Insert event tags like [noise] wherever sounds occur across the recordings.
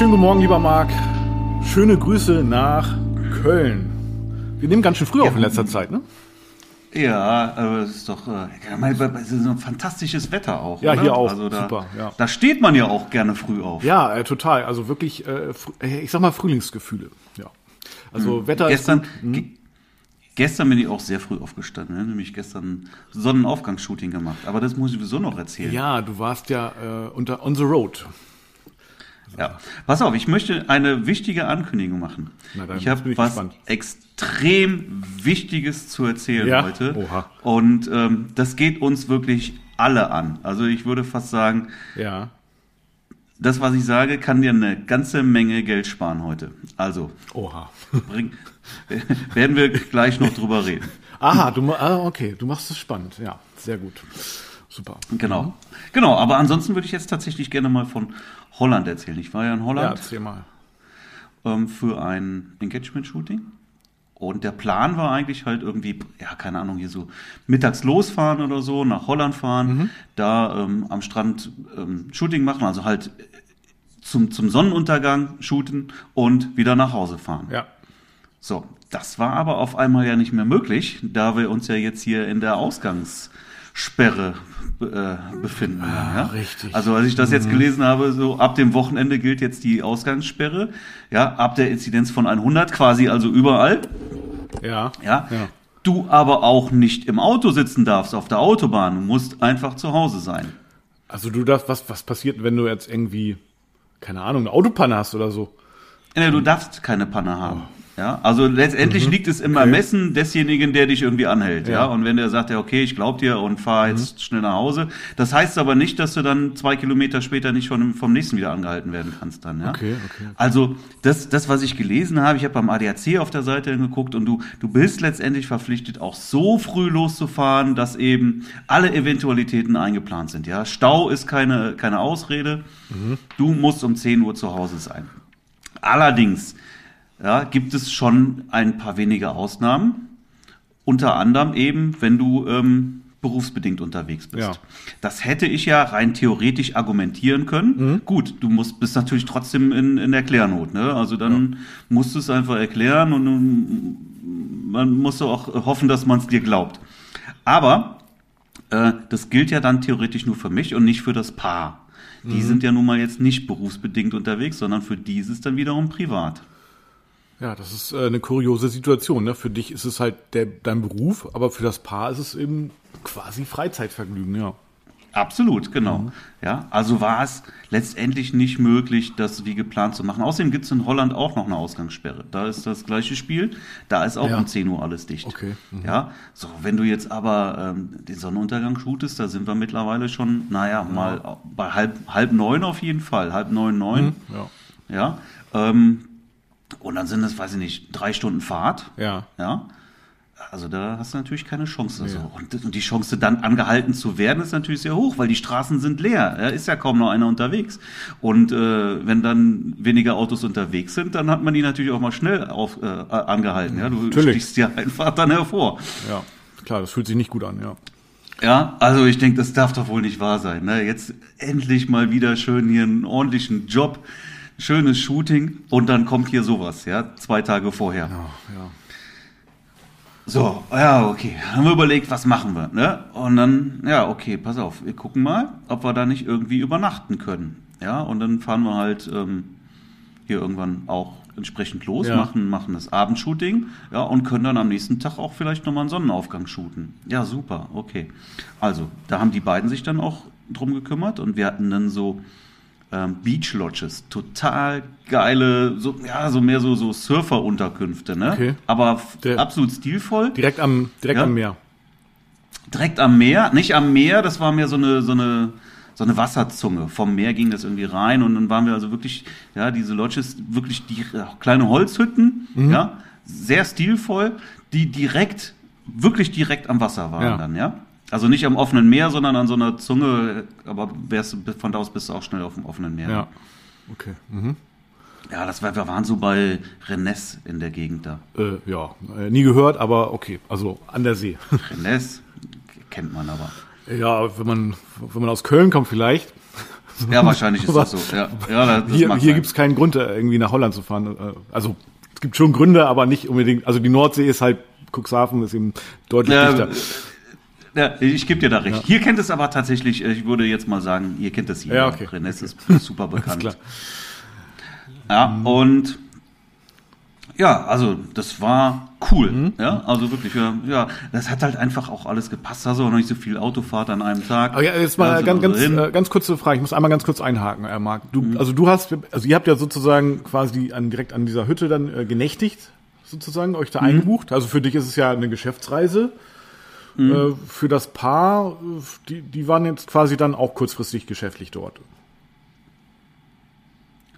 Ja, schönen guten Morgen, lieber Marc. Schöne Grüße nach Köln. Wir nehmen ganz schön früh auf in letzter Zeit, ne? Ja, aber es ist doch äh, es ist ein fantastisches Wetter auch. Ja, oder? hier auch. Also da, Super, ja. da steht man ja auch gerne früh auf. Ja, äh, total. Also wirklich, äh, äh, ich sag mal Frühlingsgefühle. Ja. Also Wetter Gestern, ist gut. ge gestern bin ich auch sehr früh aufgestanden, ne? nämlich gestern Sonnenaufgangsshooting gemacht. Aber das muss ich sowieso noch erzählen. Ja, du warst ja äh, unter on the road. Ja. Pass auf, ich möchte eine wichtige Ankündigung machen. Dann, ich habe was gespannt. extrem Wichtiges zu erzählen Ja? heute. Oha. Und ähm, das geht uns wirklich alle an. Also ich würde fast sagen, Ja. das, was ich sage, kann dir eine ganze Menge Geld sparen heute. Also Oha. bring, [laughs] werden wir gleich noch drüber reden. Aha, du ah, okay, du machst es spannend. Ja, sehr gut. Super. Genau. Genau, aber ansonsten würde ich jetzt tatsächlich gerne mal von Holland erzählen. Ich war ja in Ja, Holland. erzähl mal. ähm, für ein Engagement-Shooting. Und der Plan war eigentlich halt irgendwie, ja, keine Ahnung, hier so mittags losfahren oder so, nach Holland fahren, da ähm, am Strand ähm, Shooting machen, also halt zum, zum Sonnenuntergang shooten und wieder nach Hause fahren. Ja. So, das war aber auf einmal ja nicht mehr möglich, da wir uns ja jetzt hier in der Ausgangssperre äh, befinden. ja? richtig. Also als ich das jetzt gelesen habe, so ab dem Wochenende gilt jetzt die Ausgangssperre, ja, ab der Inzidenz von 100 quasi, also überall, Ja. ja. Ja. Du aber auch nicht im Auto sitzen darfst auf der Autobahn, du musst einfach zu Hause sein. Also du darfst, was, was passiert, wenn du jetzt irgendwie, keine Ahnung, eine Autopanne hast oder so? Ja, du darfst keine Panne haben. Ja, also letztendlich liegt es im Ermessen desjenigen, der dich irgendwie anhält. Ja, Ja. und wenn der sagt, ja, okay, ich glaub dir und fahr jetzt schnell nach Hause, das heißt aber nicht, dass du dann zwei Kilometer später nicht schon vom nächsten wieder angehalten werden kannst dann. Ja? Okay, okay, okay. Also das, das, was ich gelesen habe, ich habe beim ADAC auf der Seite geguckt und du, du bist letztendlich verpflichtet, auch so früh loszufahren, dass eben alle Eventualitäten eingeplant sind. Ja, Stau ist keine, keine Ausrede. Du musst um 10 Uhr zu Hause sein. Allerdings ja, gibt es schon ein paar wenige Ausnahmen. Unter anderem eben, wenn du ähm, berufsbedingt unterwegs bist. Ja. Das hätte ich ja rein theoretisch argumentieren können. Gut, du musst bist natürlich trotzdem in, in Erklärnot. Ne? Also dann musst du es einfach erklären und ähm, man muss auch hoffen, dass man es dir glaubt. Aber äh, das gilt ja dann theoretisch nur für mich und nicht für das Paar. Die sind ja nun mal jetzt nicht berufsbedingt unterwegs, sondern für die ist es dann wiederum privat. Ja, das ist äh, eine kuriose Situation. Ne? Für dich ist es halt der, dein Beruf, aber für das Paar ist es eben quasi Freizeitvergnügen, ja. Absolut, genau. Ja, also war es letztendlich nicht möglich, das wie geplant zu machen. Außerdem gibt es in Holland auch noch eine Ausgangssperre. Da ist das gleiche Spiel. Da ist auch Ja. um 10 Uhr alles dicht. Okay, Ja, so, wenn du jetzt aber ähm, den Sonnenuntergang shootest, da sind wir mittlerweile schon, naja, mal bei halb, halb neun auf jeden Fall. Halb neun, neun. Ja. Ja. Ähm, und dann sind es, weiß ich nicht, drei Stunden Fahrt. Ja. Ja. Also da hast du natürlich keine Chance. So. Und, und die Chance, dann angehalten zu werden, ist natürlich sehr hoch, weil die Straßen sind leer. Ja, ist ja kaum noch einer unterwegs. Und äh, wenn dann weniger Autos unterwegs sind, dann hat man die natürlich auch mal schnell auf, äh, angehalten. Ja, du Natürlich. stichst ja einfach dann hervor. Ja, klar, das fühlt sich nicht gut an, ja. Ja, also ich denke, das darf doch wohl nicht wahr sein. Ne? Jetzt endlich mal wieder schön hier einen ordentlichen Job, schönes Shooting und dann kommt hier sowas, ja, zwei Tage vorher. Ja, ja. So, ja, okay. Haben wir überlegt, was machen wir, ne? Und dann, ja, okay, pass auf, wir gucken mal, ob wir da nicht irgendwie übernachten können. Ja, und dann fahren wir halt ähm, hier irgendwann auch entsprechend los, Ja. machen, machen das Abendshooting, ja, und können dann am nächsten Tag auch vielleicht nochmal einen Sonnenaufgang shooten. Ja, super, okay. Also, da haben die beiden sich dann auch drum gekümmert und wir hatten dann so ähm, Beach Lodges, total geile, so, ja, so mehr so, so Surfer-Unterkünfte, ne? Okay. Aber Der- absolut stilvoll. Direkt am, direkt Ja. am Meer. Direkt am Meer, nicht am Meer, das war mehr so eine, so eine, so eine Wasserzunge. Vom Meer ging das irgendwie rein und dann waren wir also wirklich, ja, diese Lodges, wirklich die äh, kleine Holzhütten, Mhm. ja, sehr stilvoll, die direkt, wirklich direkt am Wasser waren Ja. dann, ja. Also nicht am offenen Meer, sondern an so einer Zunge, aber wärst, von da aus bist du auch schnell auf dem offenen Meer. Ja. Okay. Mhm. Ja, das war, wir waren so bei Rennes in der Gegend da. Äh, ja, äh, nie gehört, aber okay. Also an der See. [laughs] Rennes kennt man aber. ja, wenn man, wenn man aus Köln kommt vielleicht, Ja, wahrscheinlich ist das so. Ja, ja das hier hier sein. gibt's keinen Grund, äh, irgendwie nach Holland zu fahren. Äh, Also es gibt schon Gründe, aber nicht unbedingt. Also die Nordsee ist halt, Cuxhaven ist eben deutlich Ja, dichter. Ja, ich gebe dir da recht. Hier kennt es aber tatsächlich, äh, ich würde jetzt mal sagen, hier kennt es jeder. Ja, okay. Rennes ist super [laughs] bekannt. klar. Ja, und ja, also das war cool. Mhm. Ja, also wirklich, ja, ja, das hat halt einfach auch alles gepasst. Da ist auch noch nicht so viel Autofahrt an einem Tag. Aber ja, jetzt mal Ja, so ganz, ganz, äh, ganz kurze Frage. Ich muss einmal ganz kurz einhaken, äh, Marc. Du, Mhm. Also du hast, also ihr habt ja sozusagen quasi an, direkt an dieser Hütte dann äh, genächtigt, sozusagen, euch Mhm. da eingebucht. Also für dich ist es ja eine Geschäftsreise. Mhm. Äh, für das Paar, die, die waren jetzt quasi dann auch kurzfristig geschäftlich dort.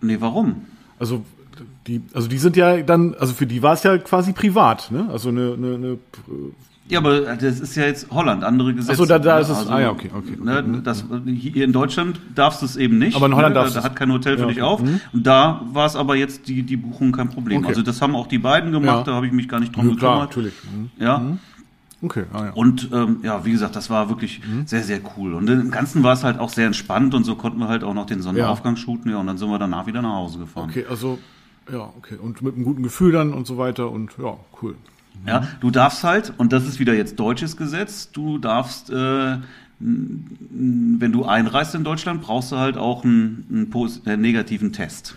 Nee, warum? Also die, also die sind ja dann, also für die war es ja quasi privat, ne? Also eine, eine, eine Ja, aber das ist ja jetzt Holland, andere Gesetze. Ach so, da- da ne? ist es- ah ja, okay, okay, okay. Ne, das, hier in Deutschland darfst du es eben nicht. Aber in Holland ne? darfst da, du da es. hat kein Hotel für Ja, dich auf. Mhm. Und da war es aber jetzt die, die Buchung kein Problem. Okay. Also das haben auch die beiden gemacht, Ja. da habe ich mich gar nicht drum ja, klar, gekümmert. natürlich. Mhm. Ja. Okay, ah, ja. Und ähm, ja, wie gesagt, das war wirklich Mhm. sehr, sehr cool. Und im Ganzen war es halt auch sehr entspannt und so konnten wir halt auch noch den Sonnenaufgang shooten, ja, und dann sind wir danach wieder nach Hause gefahren. Okay, also ja, okay. Und mit einem guten Gefühl dann und so weiter und ja, cool. Ja, du darfst halt, und das ist wieder jetzt deutsches Gesetz, du darfst, äh, wenn du einreist in Deutschland, brauchst du halt auch einen, einen, einen negativen Test.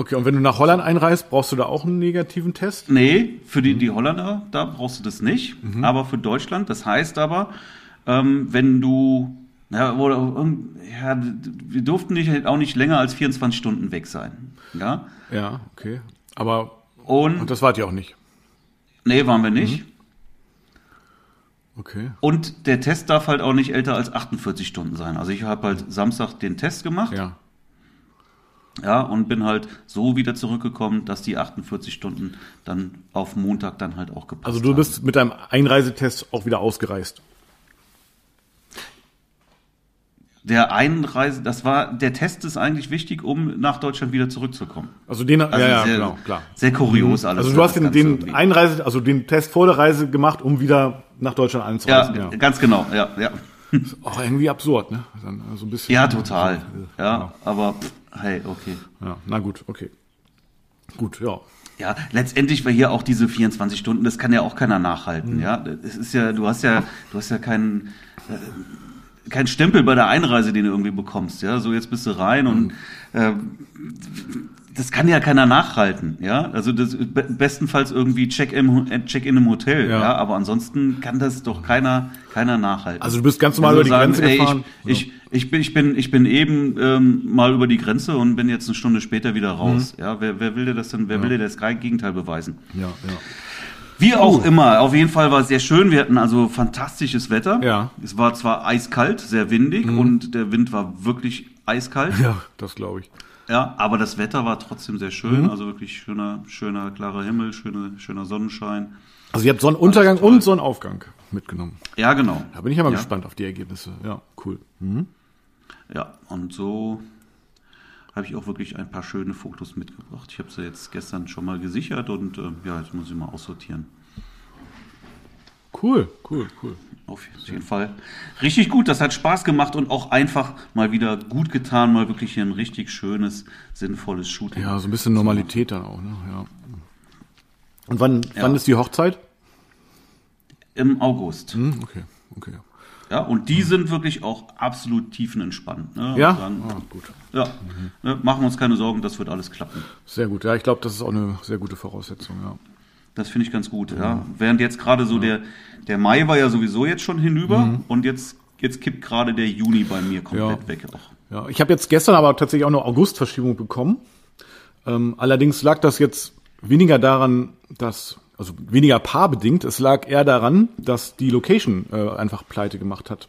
Okay, und wenn du nach Holland einreist, brauchst du da auch einen negativen Test? Nee, für die, die Holländer, da brauchst du das nicht, Mhm. aber für Deutschland, das heißt aber, ähm, wenn du, ja, oder, ja, wir durften nicht, auch nicht länger als 24 Stunden weg sein. Ja, Ja, okay. Aber und, und das wart ihr auch nicht. nee, waren wir nicht. Okay. Und der Test darf halt auch nicht älter als 48 Stunden sein. Also ich habe halt Samstag den Test gemacht. Ja. Ja, und bin halt so wieder zurückgekommen, dass die 48 Stunden dann auf Montag dann halt auch gepasst Also du bist mit deinem Einreisetest auch wieder ausgereist. haben. Der Einreise, das war, der Test ist eigentlich wichtig, um nach Deutschland wieder zurückzukommen. Also den, Also ja, ja, sehr, genau, klar. Sehr kurios alles. Also du hast den, den. Einreise, also den Test vor der Reise gemacht, um wieder nach Deutschland ja, einzureisen. Ja, ganz genau, ja, ja. Auch irgendwie absurd, ne? Dann so ein bisschen. Ja, total. Ja, aber pff, hey, okay. Ja, na gut, okay. Gut, ja. Ja, letztendlich war hier auch diese 24 Stunden, das kann ja auch keiner nachhalten, Mhm. ja. Es ist ja, du hast ja, du hast ja keinen, äh, keinen Stempel bei der Einreise, den du irgendwie bekommst, ja. So jetzt bist du rein und Mhm. äh, das kann ja keiner nachhalten, ja. Also das be bestenfalls irgendwie Check-in Check im Hotel, Ja. ja. Aber ansonsten kann das doch keiner, keiner nachhalten. Also du bist ganz normal Wenn über die sagen, Grenze ey, gefahren? Ich, ich, ich, bin, ich, bin, ich bin eben ähm, mal über die Grenze und bin jetzt eine Stunde später wieder raus. Mhm. Ja, wer, wer will dir das denn, wer will dir das Gegenteil beweisen? Ja, ja. Wie auch immer, auf jeden Fall war es sehr schön. Wir hatten also fantastisches Wetter. Ja. Mhm. Es war zwar eiskalt, sehr windig und der Wind war wirklich eiskalt. Ja, das glaube ich. Ja, aber das Wetter war trotzdem sehr schön. Mhm. Also wirklich schöner, schöner, klarer Himmel, schöne, schöner Sonnenschein. Also ihr habt Sonnenuntergang und Sonnenaufgang mitgenommen. Ja, genau. Da bin ich mal Ja. gespannt auf die Ergebnisse. Ja, cool. Ja, und so habe ich auch wirklich ein paar schöne Fotos mitgebracht. Ich habe sie jetzt gestern schon mal gesichert und äh, ja, jetzt muss ich mal aussortieren. Cool, cool, cool. Auf jeden Fall. Richtig gut, das hat Spaß gemacht und auch einfach mal wieder gut getan, mal wirklich hier ein richtig schönes, sinnvolles Shooting. Ja, so ein bisschen Normalität dann auch, ne? Ja. Und wann, Ja. wann ist die Hochzeit? Im August. Hm, okay, okay. Ja, und die sind wirklich auch absolut tiefenentspannt. Ne? Ja? Sagen, Ah, gut. ja, ne, machen wir uns keine Sorgen, das wird alles klappen. Sehr gut. Ja, ich glaube, das ist auch eine sehr gute Voraussetzung, ja. Das finde ich ganz gut, ja. Während jetzt gerade so der, der Mai war ja sowieso jetzt schon hinüber und jetzt, jetzt kippt gerade der Juni bei mir komplett Ja. weg. Auch. Ja, ich habe jetzt gestern aber tatsächlich auch eine Augustverschiebung bekommen. Ähm, allerdings lag das jetzt weniger daran, dass, also weniger paarbedingt, es lag eher daran, dass die Location äh, einfach pleite gemacht hat.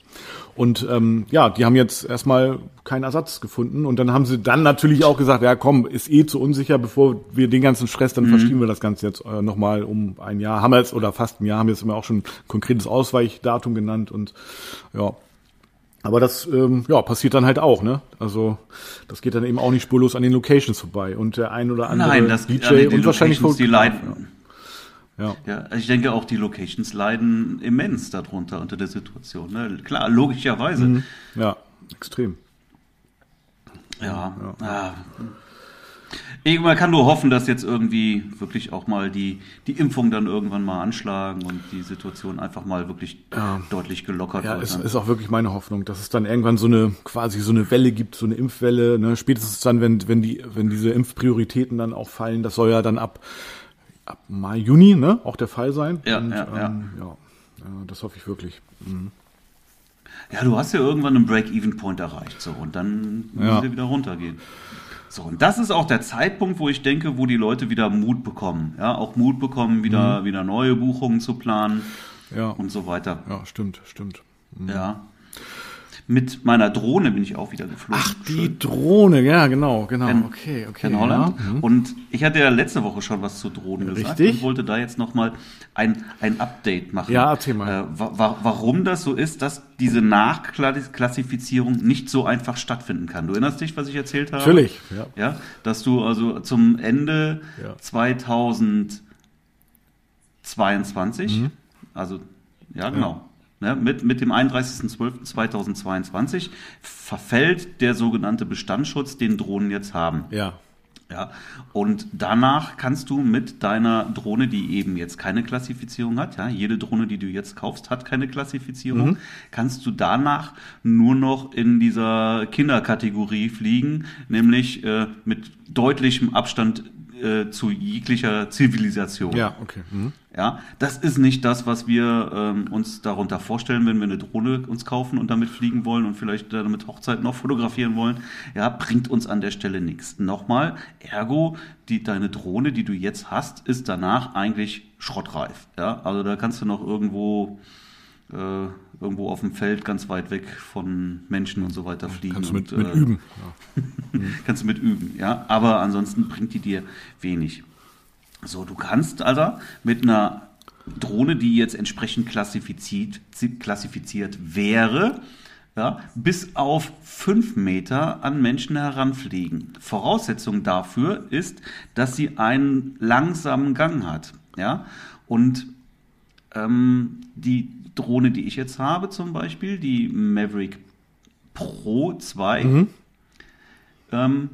Und ähm, ja, die haben jetzt erstmal keinen Ersatz gefunden. Und dann haben sie dann natürlich auch gesagt, ja komm, ist eh zu unsicher, bevor wir den ganzen Stress, dann verschieben wir das Ganze jetzt äh, nochmal um ein Jahr. Haben wir jetzt, oder fast ein Jahr, haben wir jetzt immer auch schon ein konkretes Ausweichdatum genannt und ja, aber das ja, passiert dann halt auch, ne? Also das geht dann eben auch nicht spurlos an den Locations vorbei. Und der ein oder andere Nein, das DJ ja, die und wahrscheinlich die Fotograf, leiden. Ja. Ja, ich denke auch die Locations leiden immens darunter unter der Situation. Ne? Klar, logischerweise. Ja. ja, extrem. Ja, ja. Ich, man kann nur hoffen, dass jetzt irgendwie wirklich auch mal die, die Impfung dann irgendwann mal anschlagen und die Situation einfach mal wirklich Ja. deutlich gelockert Ja, wird. ist, ne? ist auch wirklich meine Hoffnung, dass es dann irgendwann so eine quasi so eine Welle gibt, so eine Impfwelle. Ne? Spätestens dann, wenn wenn die wenn diese Impfprioritäten dann auch fallen, das soll ja dann ab ab Mai Juni ne auch der Fall sein. Ja, Und, ja, ähm, ja. Ja, das hoffe ich wirklich. Mhm. Ja, du hast ja irgendwann einen Break-Even-Point erreicht, so, und dann Ja. ja. wieder runtergehen. So, und das ist auch der Zeitpunkt, wo ich denke, wo die Leute wieder Mut bekommen. Ja, auch Mut bekommen, wieder, wieder neue Buchungen zu planen Mhm. Ja, und so weiter. ja, stimmt, stimmt. Ja. Mit meiner Drohne bin ich auch wieder geflogen. Ach, die Drohne, ja, genau, genau. in, okay, okay. in Holland. Ja. Mhm. Und ich hatte ja letzte Woche schon was zu Drohnen gesagt Richtig. und wollte da jetzt nochmal ein, ein Update machen. Ja, mal. Äh, wa wa warum das so ist, dass diese Nachklassifizierung nicht so einfach stattfinden kann. Du erinnerst dich, was ich erzählt habe? Natürlich, ja. Ja, dass du also zum Ende Ja. 2022, Mhm. also ja genau, ne, mit, mit dem 31.12.2022 verfällt der sogenannte Bestandsschutz, den Drohnen jetzt haben. Ja. Ja, und danach kannst du mit deiner Drohne, die eben jetzt keine Klassifizierung hat, ja, jede Drohne, die du jetzt kaufst, hat keine Klassifizierung, kannst du danach nur noch in dieser Kinderkategorie fliegen, nämlich äh, mit deutlichem Abstand äh, zu jeglicher Zivilisation. Ja, okay. Mhm. Ja, das ist nicht das, was wir ähm, uns darunter vorstellen, wenn wir eine Drohne uns kaufen und damit fliegen wollen und vielleicht damit Hochzeiten noch fotografieren wollen. Ja, bringt uns an der Stelle nichts. Nochmal, ergo, die, deine Drohne, die du jetzt hast, ist danach eigentlich schrottreif. Ja, also da kannst du noch irgendwo äh, irgendwo auf dem Feld ganz weit weg von Menschen und so weiter fliegen. Kannst du mit, und, mit äh, üben. [laughs] kannst du mit üben, ja. Aber ansonsten bringt die dir wenig. So, du kannst also mit einer Drohne, die jetzt entsprechend klassifiziert, klassifiziert wäre, ja, bis auf fünf Meter an Menschen heranfliegen. Voraussetzung dafür ist, dass sie einen langsamen Gang hat. Ja? Und ähm, die Drohne, die ich jetzt habe, zum Beispiel, die Maverick Pro 2, ähm,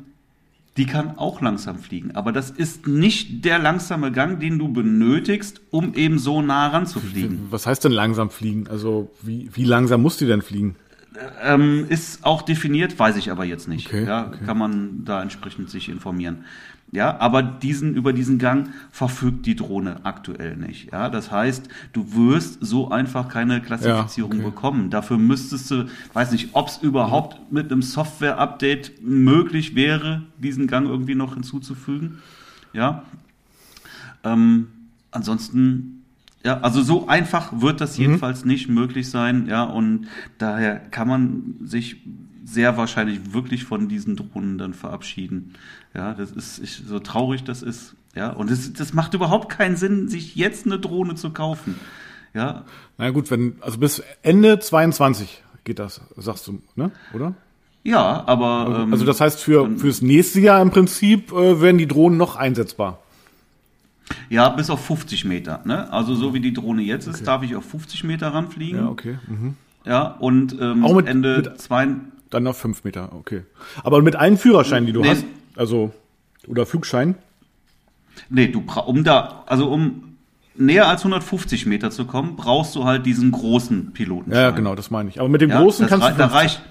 die kann auch langsam fliegen. Aber das ist nicht der langsame Gang, den du benötigst, um eben so nah ranzufliegen. Was heißt denn langsam fliegen? Also wie, wie langsam muss die denn fliegen? Ähm, ist auch definiert, weiß ich aber jetzt nicht. Okay, ja, okay. Kann man da entsprechend sich informieren. Ja, aber diesen, über diesen Gang verfügt die Drohne aktuell nicht. Ja, das heißt, du wirst so einfach keine Klassifizierung Ja, okay. bekommen. Dafür müsstest du, weiß nicht, ob es überhaupt mit einem Software-Update möglich wäre, diesen Gang irgendwie noch hinzuzufügen. Ja. Ähm, ansonsten, ja, also so einfach wird das jedenfalls nicht möglich sein, ja, und daher kann man sich sehr wahrscheinlich wirklich von diesen Drohnen dann verabschieden. Ja, das ist ich, so traurig das ist. Ja, und das, das macht überhaupt keinen Sinn, sich jetzt eine Drohne zu kaufen. Ja, Na gut, wenn, also bis Ende 22 geht das, sagst du, ne? Oder? ja, aber ähm, Also das heißt, für, fürs nächste Jahr im Prinzip äh, werden die Drohnen noch einsetzbar. ja bis auf 50 Meter. Ne? Also so wie die Drohne jetzt ist, darf ich auf 50 Meter ranfliegen. Ja, okay. Mhm. Ja, und ähm, Auch mit- Ende mit- zwei, Dann noch fünf Meter, okay. Aber mit allen Führerscheinen, die du Nee. hast, also, oder Flugschein, Nee, du um da, also um näher als 150 Meter zu kommen, brauchst du halt diesen großen Piloten. ja, genau, das meine ich. Aber mit dem Ja, großen kannst du da 50. reicht.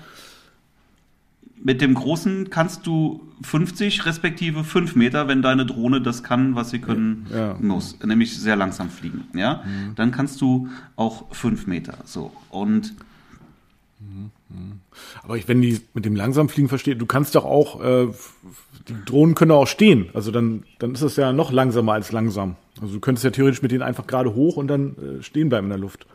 Mit dem großen kannst du 50 respektive 5 Meter, wenn deine Drohne das kann, was sie können Ja. muss, nämlich sehr langsam fliegen. Ja, dann kannst du auch 5 Meter. So und Aber ich, wenn die mit dem langsam fliegen verstehe, du kannst doch auch, äh, die Drohnen können auch stehen. Also dann, dann ist es ja noch langsamer als langsam. Also du könntest ja theoretisch mit denen einfach gerade hoch und dann äh, stehen bleiben in der Luft.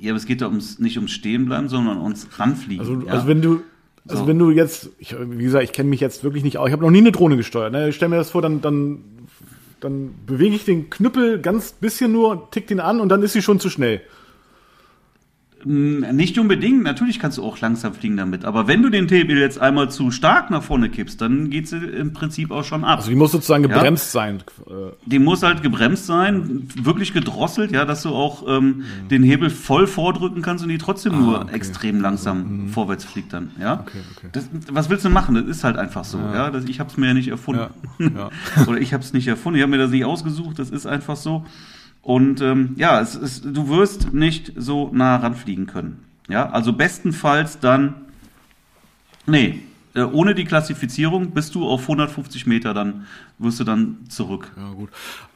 ja, aber es geht da ums, nicht ums Stehenbleiben, sondern ums Ranfliegen. Also, ja? also wenn du, also So. wenn du jetzt, ich, wie gesagt, ich kenne mich jetzt wirklich nicht aus. Ich habe noch nie eine Drohne gesteuert. Ne? Ich stell mir das vor, dann, dann, dann bewege ich den Knüppel ganz bisschen nur, tick den an und dann ist sie schon zu schnell. Nicht unbedingt, natürlich kannst du auch langsam fliegen damit, aber wenn du den Hebel jetzt einmal zu stark nach vorne kippst, dann geht sie im Prinzip auch schon ab. Also die muss sozusagen gebremst ja? sein. Die muss halt gebremst sein, wirklich gedrosselt, ja, dass du auch ähm, mhm. den Hebel voll vordrücken kannst und die trotzdem ah, nur okay. extrem langsam mhm. vorwärts fliegt dann, ja. Okay, okay. Das, was willst du machen? Das ist halt einfach so, ja. ja? Das, ich habe es mir ja nicht erfunden. Ja. [laughs] Oder ich habe es nicht erfunden, ich habe mir das nicht ausgesucht, das ist einfach so. Und ähm, ja, es ist, du wirst nicht so nah ranfliegen können. Ja, also bestenfalls dann, nee, äh, ohne die Klassifizierung bist du auf 150 Meter, dann wirst du dann zurück. Ja, gut.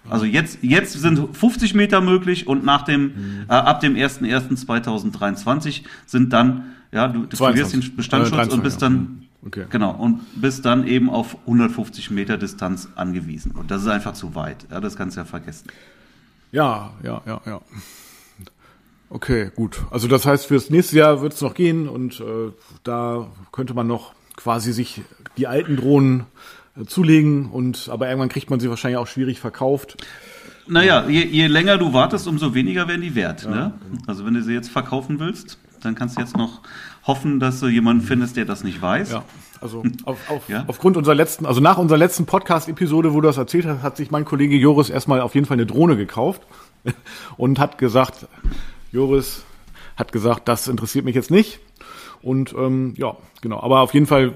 Also jetzt, jetzt sind 50 Meter möglich und nach dem, mhm. äh, ab dem 01.01.2023 sind dann, ja, du, du verlierst den Bestandsschutz äh, und bist dann, mhm. okay. genau, und bist dann eben auf 150 Meter Distanz angewiesen. Und das ist einfach zu weit. Ja, das kannst du ja vergessen. Ja, ja, ja, ja. Okay, gut. Also das heißt, fürs nächste Jahr wird es noch gehen und äh, da könnte man noch quasi sich die alten Drohnen äh, zulegen und aber irgendwann kriegt man sie wahrscheinlich auch schwierig verkauft. Naja, je, je länger du wartest, umso weniger werden die wert. Ja, ne? Also wenn du sie jetzt verkaufen willst, dann kannst du jetzt noch hoffen, dass du jemanden findest, der das nicht weiß. Ja. Also [laughs] auf, auf, ja? aufgrund unserer letzten, also nach unserer letzten Podcast-Episode, wo du das erzählt hast, hat sich mein Kollege Joris erstmal auf jeden Fall eine Drohne gekauft [laughs] und hat gesagt, Joris hat gesagt, das interessiert mich jetzt nicht. Und ähm, ja, genau. Aber auf jeden Fall,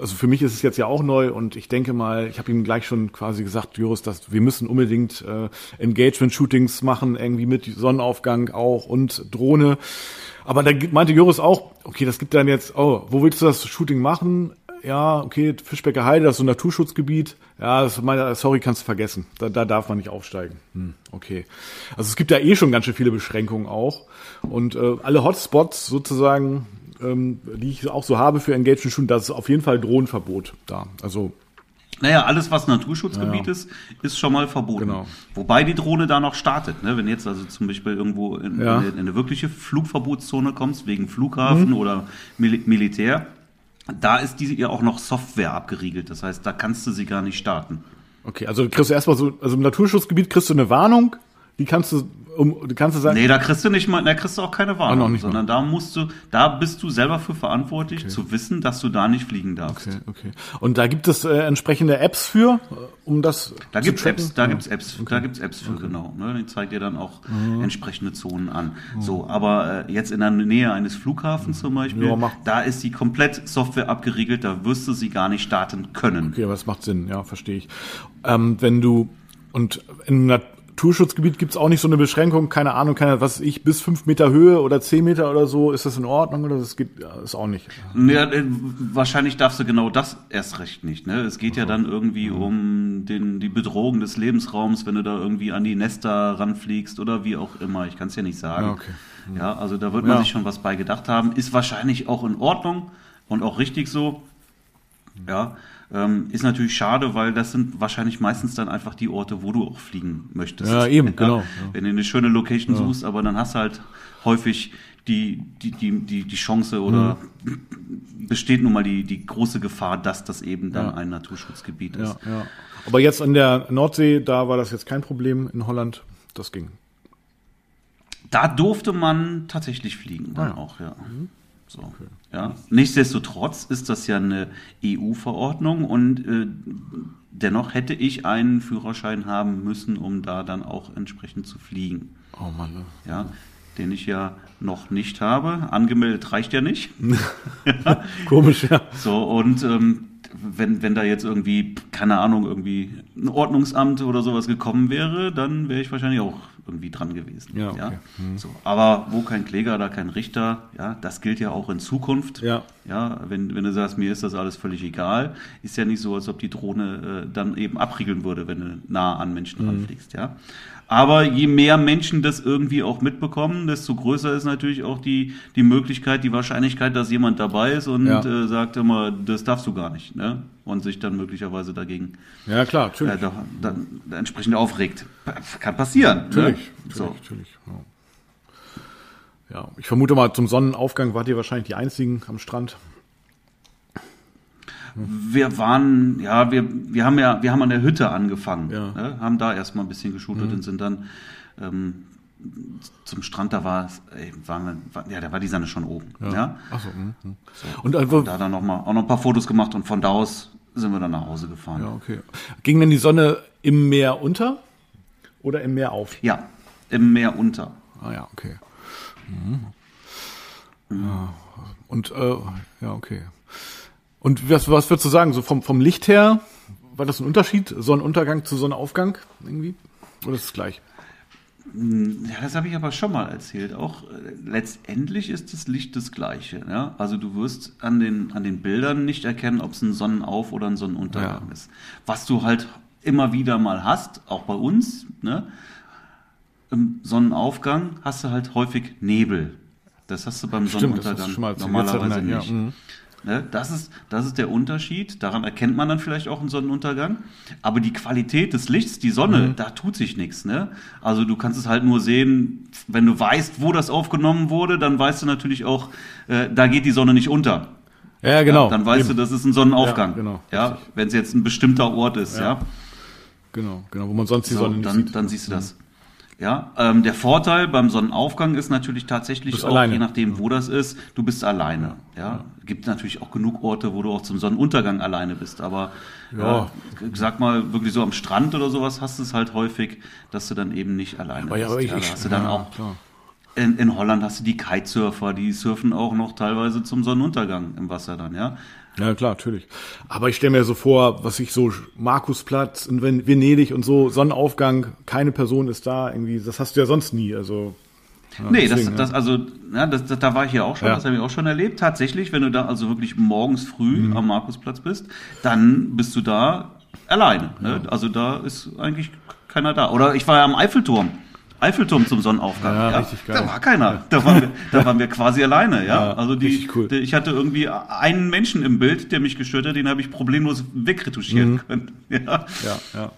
also für mich ist es jetzt ja auch neu und ich denke mal, ich habe ihm gleich schon quasi gesagt, Joris, dass wir müssen unbedingt äh, Engagement-Shootings machen, irgendwie mit Sonnenaufgang auch und Drohne. Aber da meinte Joris auch, okay, das gibt dann jetzt, oh, wo willst du das Shooting machen? Ja, okay, Fischbecker Heide, das ist so ein Naturschutzgebiet. Ja, das meine, sorry, kannst du vergessen. Da, da darf man nicht aufsteigen. Hm, okay. Also es gibt ja eh schon ganz schön viele Beschränkungen auch. Und äh, alle Hotspots sozusagen, ähm, die ich auch so habe für Engagement Shooting, das ist auf jeden Fall Drohnenverbot da. Also naja, alles, was Naturschutzgebiet ja. ist, ist schon mal verboten. Genau. Wobei die Drohne da noch startet. Ne? Wenn jetzt also zum Beispiel irgendwo in, ja. in, eine wirkliche Flugverbotszone kommst, wegen Flughafen mhm. oder Mil Militär, da ist diese ja auch noch Software abgeriegelt. Das heißt, da kannst du sie gar nicht starten. Okay, also kriegst du erstmal so, also im Naturschutzgebiet kriegst du eine Warnung, die kannst du um, kannst du sagen. Nee, da kriegst du nicht mal, da kriegst du auch keine Warnung, ah, sondern mal. da musst du, da bist du selber für verantwortlich, okay. zu wissen, dass du da nicht fliegen darfst. Okay, okay. Und da gibt es äh, entsprechende Apps für, um das Da gibt's tracken? Apps, da ja. gibt's Apps, okay. da gibt's Apps für, genau. Ne? Die zeigt dir dann auch mhm. entsprechende Zonen an. Mhm. So, aber äh, jetzt in der Nähe eines Flughafens zum Beispiel, ja, da ist die komplett Software abgeriegelt, da wirst du sie gar nicht starten können. Okay, aber das macht Sinn, ja, verstehe ich. Ähm, wenn du und in einer Naturschutzgebiet gibt es auch nicht so eine Beschränkung, keine Ahnung, keine, was ich, bis fünf Meter Höhe oder zehn Meter oder so, ist das in Ordnung oder das geht, ist auch nicht? Ja, äh, wahrscheinlich darfst du genau das erst recht nicht. Ne? Es geht ja dann irgendwie um den, die Bedrohung des Lebensraums, wenn du da irgendwie an die Nester ranfliegst oder wie auch immer. Ich kann es ja nicht sagen. Ja, okay. ja, also da wird man ja. sich schon was bei gedacht haben. Ist wahrscheinlich auch in Ordnung und auch richtig so. Ja, ähm, ist natürlich schade, weil das sind wahrscheinlich meistens dann einfach die Orte, wo du auch fliegen möchtest. Ja, eben, ja? genau. Ja. Wenn du eine schöne Location ja. suchst, aber dann hast du halt häufig die, die, die, die, die Chance oder mhm. besteht nun mal die, die große Gefahr, dass das eben dann ein Naturschutzgebiet ist. Ja, ja. Aber jetzt an der Nordsee, da war das jetzt kein Problem in Holland. Das ging. Da durfte man tatsächlich fliegen, dann auch, ja. Mhm. So, okay. ja. Nichtsdestotrotz ist das ja eine EU-Verordnung und äh, dennoch hätte ich einen Führerschein haben müssen, um da dann auch entsprechend zu fliegen. Oh Mann. Ne? Ja, den ich ja noch nicht habe. Angemeldet reicht ja nicht. [laughs] Komisch, ja. So, und ähm, wenn, wenn da jetzt irgendwie, keine Ahnung, irgendwie ein Ordnungsamt oder sowas gekommen wäre, dann wäre ich wahrscheinlich auch irgendwie dran gewesen. Ja, okay. ja? Mhm. So, aber wo kein Kläger, da kein Richter, ja, das gilt ja auch in Zukunft. Ja. Ja, wenn, wenn du sagst, mir ist das alles völlig egal, ist ja nicht so, als ob die Drohne äh, dann eben abriegeln würde, wenn du nah an Menschen mhm. ranfliegst, ja. Aber je mehr Menschen das irgendwie auch mitbekommen, desto größer ist natürlich auch die, die Möglichkeit, die Wahrscheinlichkeit, dass jemand dabei ist und ja. äh, sagt immer, das darfst du gar nicht, ne? Und sich dann möglicherweise dagegen ja, klar, natürlich. Äh, da, dann entsprechend aufregt. Kann passieren. Natürlich, ne? natürlich, so. natürlich. Ja. ja, ich vermute mal, zum Sonnenaufgang wart ihr wahrscheinlich die einzigen am Strand. Wir waren, ja, wir, wir haben ja, wir haben an der Hütte angefangen, ja. ne? haben da erstmal ein bisschen geshootet mhm. und sind dann ähm, zum Strand, da war, es, ey, waren wir, war, ja, da war die Sonne schon oben. Ja. ja? Ach so, mh, mh. So. Und, äh, da dann noch mal auch noch ein paar Fotos gemacht und von da aus sind wir dann nach Hause gefahren. Ja, okay. Ging denn die Sonne im Meer unter oder im Meer auf? Ja, im Meer unter. Ah ja, okay. Mhm. Ja. Und äh, ja, okay. Und was, was würdest du sagen, so vom, vom Licht her, war das ein Unterschied? Sonnenuntergang zu Sonnenaufgang irgendwie? Oder ist es gleich? Ja, das habe ich aber schon mal erzählt. Auch äh, letztendlich ist das Licht das gleiche. Ja? Also du wirst an den, an den Bildern nicht erkennen, ob es ein Sonnenauf- oder ein Sonnenuntergang ja. ist. Was du halt immer wieder mal hast, auch bei uns, ne? im Sonnenaufgang hast du halt häufig Nebel. Das hast du beim Stimmt, Sonnenuntergang normalerweise nicht. Ja, mhm. Ne? Das, ist, das ist der Unterschied. Daran erkennt man dann vielleicht auch einen Sonnenuntergang. Aber die Qualität des Lichts, die Sonne, mhm. da tut sich nichts. Ne? Also du kannst es halt nur sehen, wenn du weißt, wo das aufgenommen wurde, dann weißt du natürlich auch, äh, da geht die Sonne nicht unter. Ja, genau. Ja, dann weißt Eben. du, das ist ein Sonnenaufgang. Ja, genau. Ja, wenn es jetzt ein bestimmter Ort ist, ja. ja. Genau, genau, wo man sonst die so, Sonne nicht dann, sieht. Dann siehst du das. Mhm. Ja, ähm, der Vorteil beim Sonnenaufgang ist natürlich tatsächlich auch, alleine. je nachdem, wo das ist, du bist alleine. Ja, ja. gibt natürlich auch genug Orte, wo du auch zum Sonnenuntergang alleine bist. Aber ja. Äh, sag mal wirklich so am Strand oder sowas hast du es halt häufig, dass du dann eben nicht alleine aber bist. Ja, aber ich, ja, da hast du dann auch klar. In, in, Holland hast du die Kitesurfer, die surfen auch noch teilweise zum Sonnenuntergang im Wasser dann, ja. Ja, klar, natürlich. Aber ich stelle mir so vor, was ich so Markusplatz in Venedig und so, Sonnenaufgang, keine Person ist da, irgendwie, das hast du ja sonst nie, also. Ja, nee, deswegen, das, das, also, ja, das, das, da war ich ja auch schon, ja. das habe ich auch schon erlebt. Tatsächlich, wenn du da also wirklich morgens früh mhm. am Markusplatz bist, dann bist du da alleine. Ne? Also da ist eigentlich keiner da. Oder ich war ja am Eiffelturm. Eiffelturm zum Sonnenaufgang. Ja, ja. Richtig geil. Da war keiner. Da waren wir, da waren wir quasi alleine. Ja, ja also die, cool. die, ich hatte irgendwie einen Menschen im Bild, der mich gestört hat, den habe ich problemlos wegretuschieren mhm. können. [laughs] Ja, ja. ja.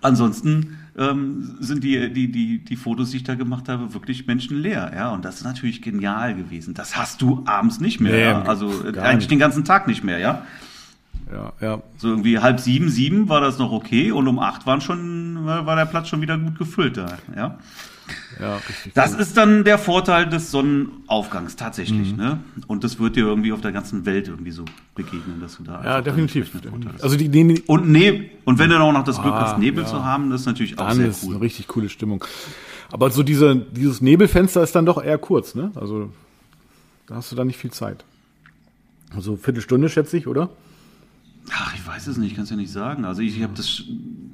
Ansonsten ähm, sind die, die, die, die Fotos, die ich da gemacht habe, wirklich menschenleer. Ja, und das ist natürlich genial gewesen. Das hast du abends nicht mehr. Nee, ja? Also eigentlich nicht. den ganzen Tag nicht mehr. Ja. Ja, ja. So irgendwie halb sieben, sieben war das noch okay und um acht waren schon, war der Platz schon wieder gut gefüllt da, ja. Ja, richtig. Das cool. ist dann der Vorteil des Sonnenaufgangs tatsächlich, mhm. ne? Und das wird dir irgendwie auf der ganzen Welt irgendwie so begegnen, dass du da ja definitiv. Also die, die, und Nebel und wenn du dann auch noch das Glück ah, hast, Nebel ja. zu haben, das ist natürlich auch dann sehr ist cool. Eine richtig coole Stimmung. Aber so diese dieses Nebelfenster ist dann doch eher kurz, ne? Also da hast du dann nicht viel Zeit. Also Viertelstunde schätze ich, oder? Ach, ich weiß es nicht, kann es ja nicht sagen. Also ich habe das,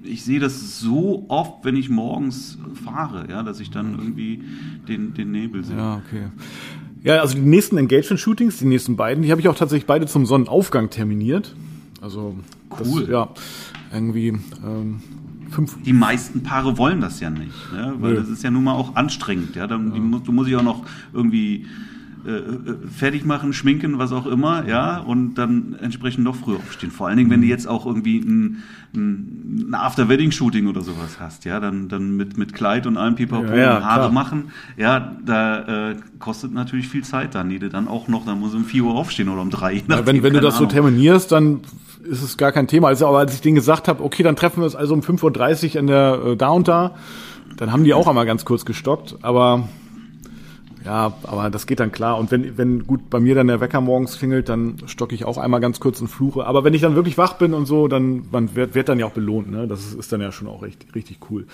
ich sehe das so oft, wenn ich morgens fahre, ja, dass ich dann irgendwie den, den Nebel sehe. Ja, okay. Ja, also die nächsten Engagement-Shootings, die nächsten beiden, die habe ich auch tatsächlich beide zum Sonnenaufgang terminiert. Also cool. Das, ja, irgendwie ähm, fünf. Die meisten Paare wollen das ja nicht, ne? weil Nö. das ist ja nun mal auch anstrengend. Ja, dann, ja. Die, du musst dich auch noch irgendwie äh, äh, fertig machen, schminken, was auch immer, ja, und dann entsprechend noch früher aufstehen. Vor allen Dingen, wenn du jetzt auch irgendwie ein, ein After-Wedding-Shooting oder sowas hast, ja, dann, dann mit, mit Kleid und allem Pipapo ja, ja, Haare klar. machen, ja, da äh, kostet natürlich viel Zeit dann, die du dann auch noch, dann muss um 4 Uhr aufstehen oder um 3 Uhr. Ja, wenn wenn du das Ahnung. so terminierst, dann ist es gar kein Thema. Also, aber als ich denen gesagt habe, okay, dann treffen wir uns also um 5.30 Uhr in der äh, da und da, dann haben die auch einmal ganz kurz gestockt, aber ja, aber das geht dann klar. Und wenn, wenn gut bei mir dann der Wecker morgens klingelt, dann stocke ich auch einmal ganz kurz und fluche. Aber wenn ich dann wirklich wach bin und so, dann man wird, wird dann ja auch belohnt. Ne? Das ist, ist dann ja schon auch richtig, richtig cool.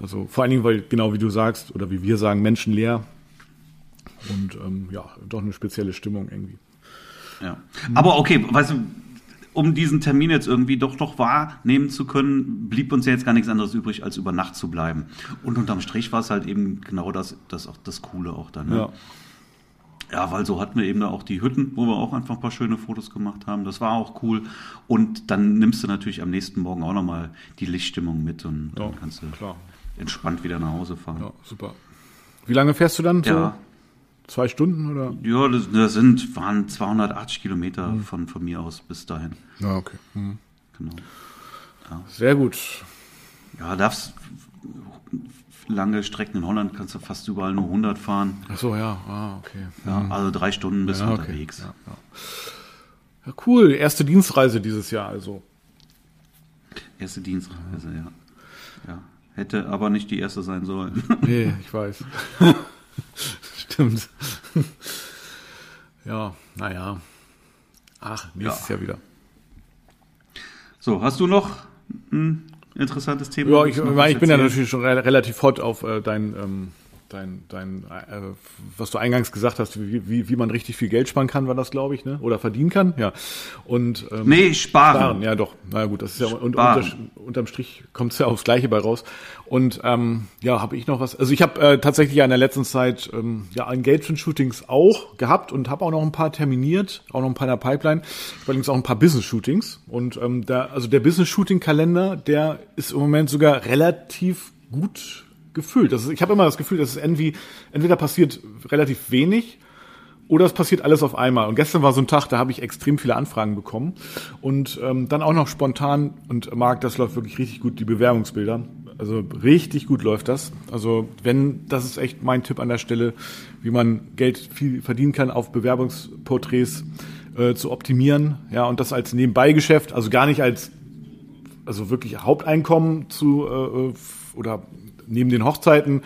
Also vor allen Dingen, weil genau wie du sagst oder wie wir sagen, menschenleer und ähm, ja, doch eine spezielle Stimmung irgendwie. Ja. Aber okay, weißt du, um diesen Termin jetzt irgendwie doch noch wahrnehmen zu können, blieb uns ja jetzt gar nichts anderes übrig, als über Nacht zu bleiben. Und unterm Strich war es halt eben genau das, das auch das Coole auch dann. Ne? Ja. Ja, weil so hatten wir eben da auch die Hütten, wo wir auch einfach ein paar schöne Fotos gemacht haben. Das war auch cool. Und dann nimmst du natürlich am nächsten Morgen auch nochmal die Lichtstimmung mit und ja, dann kannst du klar. entspannt wieder nach Hause fahren. Ja, super. Wie lange fährst du dann? Ja. Zwei Stunden oder? Ja, das, das sind, waren 280 Kilometer mhm. von, von mir aus bis dahin. Ja, okay. Mhm. Genau. Ja. Sehr gut. Ja, darfst lange Strecken in Holland kannst du fast überall nur 100 fahren. Ach so, ja, ah, okay. Ja, mhm. also drei Stunden bist du ja, okay. unterwegs. Ja, ja. ja, cool. Erste Dienstreise dieses Jahr also. Erste Dienstreise, ja. ja. Hätte aber nicht die erste sein sollen. Nee, [laughs] ich weiß. [laughs] Stimmt. ja, naja. Ach, nächstes Ja. Jahr wieder. So, hast du noch ein interessantes Thema? Ja, ich, ich, bin ja natürlich schon re relativ hot auf äh, dein, ähm, dein, dein äh, was du eingangs gesagt hast, wie, wie, wie man richtig viel Geld sparen kann, war das, glaube ich, ne? Oder verdienen kann, ja. Und ähm, Nee, sparen. Sparen, ja doch. Na gut, das ist ja und, unter, unterm Strich kommt es ja aufs Gleiche bei raus. Und ähm, ja, habe ich noch was? Also ich habe äh, tatsächlich ja in der letzten Zeit ähm, ja Engagement-Shootings auch gehabt und habe auch noch ein paar terminiert, auch noch ein paar in der Pipeline. Allerdings auch ein paar Business-Shootings. Und ähm, da, also der Business-Shooting-Kalender, der ist im Moment sogar relativ gut gefüllt. Das ist, ich habe immer das Gefühl, dass es irgendwie entweder passiert relativ wenig oder es passiert alles auf einmal. Und gestern war so ein Tag, da habe ich extrem viele Anfragen bekommen. Und ähm, dann auch noch spontan, und Marc, das läuft wirklich richtig gut, die Bewerbungsbilder. Also richtig gut läuft das. Also wenn, das ist echt mein Tipp an der Stelle, wie man Geld viel verdienen kann, auf Bewerbungsporträts äh, zu optimieren. Ja, und das als Nebenbeigeschäft, also gar nicht als also wirklich Haupteinkommen zu äh, oder neben den Hochzeiten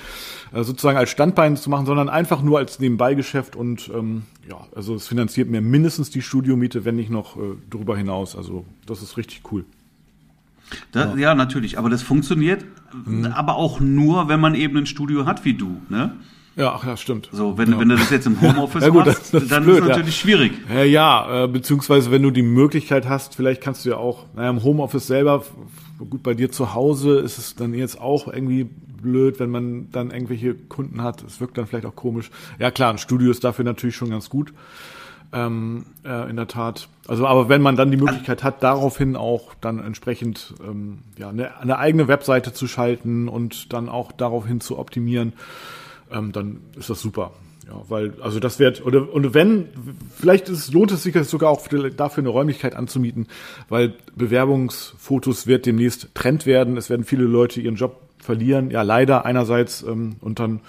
äh, sozusagen als Standbein zu machen, sondern einfach nur als Nebenbeigeschäft und ähm, ja, also es finanziert mir mindestens die Studiomiete, wenn nicht noch äh, darüber hinaus. Also das ist richtig cool. Da, ja. natürlich, aber das funktioniert Mhm. aber auch nur, wenn man eben ein Studio hat wie du, ne? Ja, ach ja, stimmt. So, wenn, wenn du das jetzt im Homeoffice [laughs] Ja, gut, machst, das- das dann ist es ja. natürlich schwierig. Ja, ja äh, beziehungsweise wenn du die Möglichkeit hast, vielleicht kannst du ja auch, naja, im Homeoffice selber, gut bei dir zu Hause ist es dann jetzt auch irgendwie blöd, wenn man dann irgendwelche Kunden hat. Es wirkt dann vielleicht auch komisch. Ja klar, ein Studio ist dafür natürlich schon ganz gut. Ähm, äh, in der Tat. Also, aber wenn man dann die Möglichkeit hat, daraufhin auch dann entsprechend ähm, ja, eine, eine eigene Webseite zu schalten und dann auch daraufhin zu optimieren, ähm, dann ist das super. Ja, weil, also das wird, oder, und wenn, vielleicht ist, lohnt es sich sogar auch für, dafür eine Räumlichkeit anzumieten, weil Bewerbungsfotos wird demnächst Trend werden. Es werden viele Leute ihren Job verlieren. Ja, leider einerseits, ähm, und dann,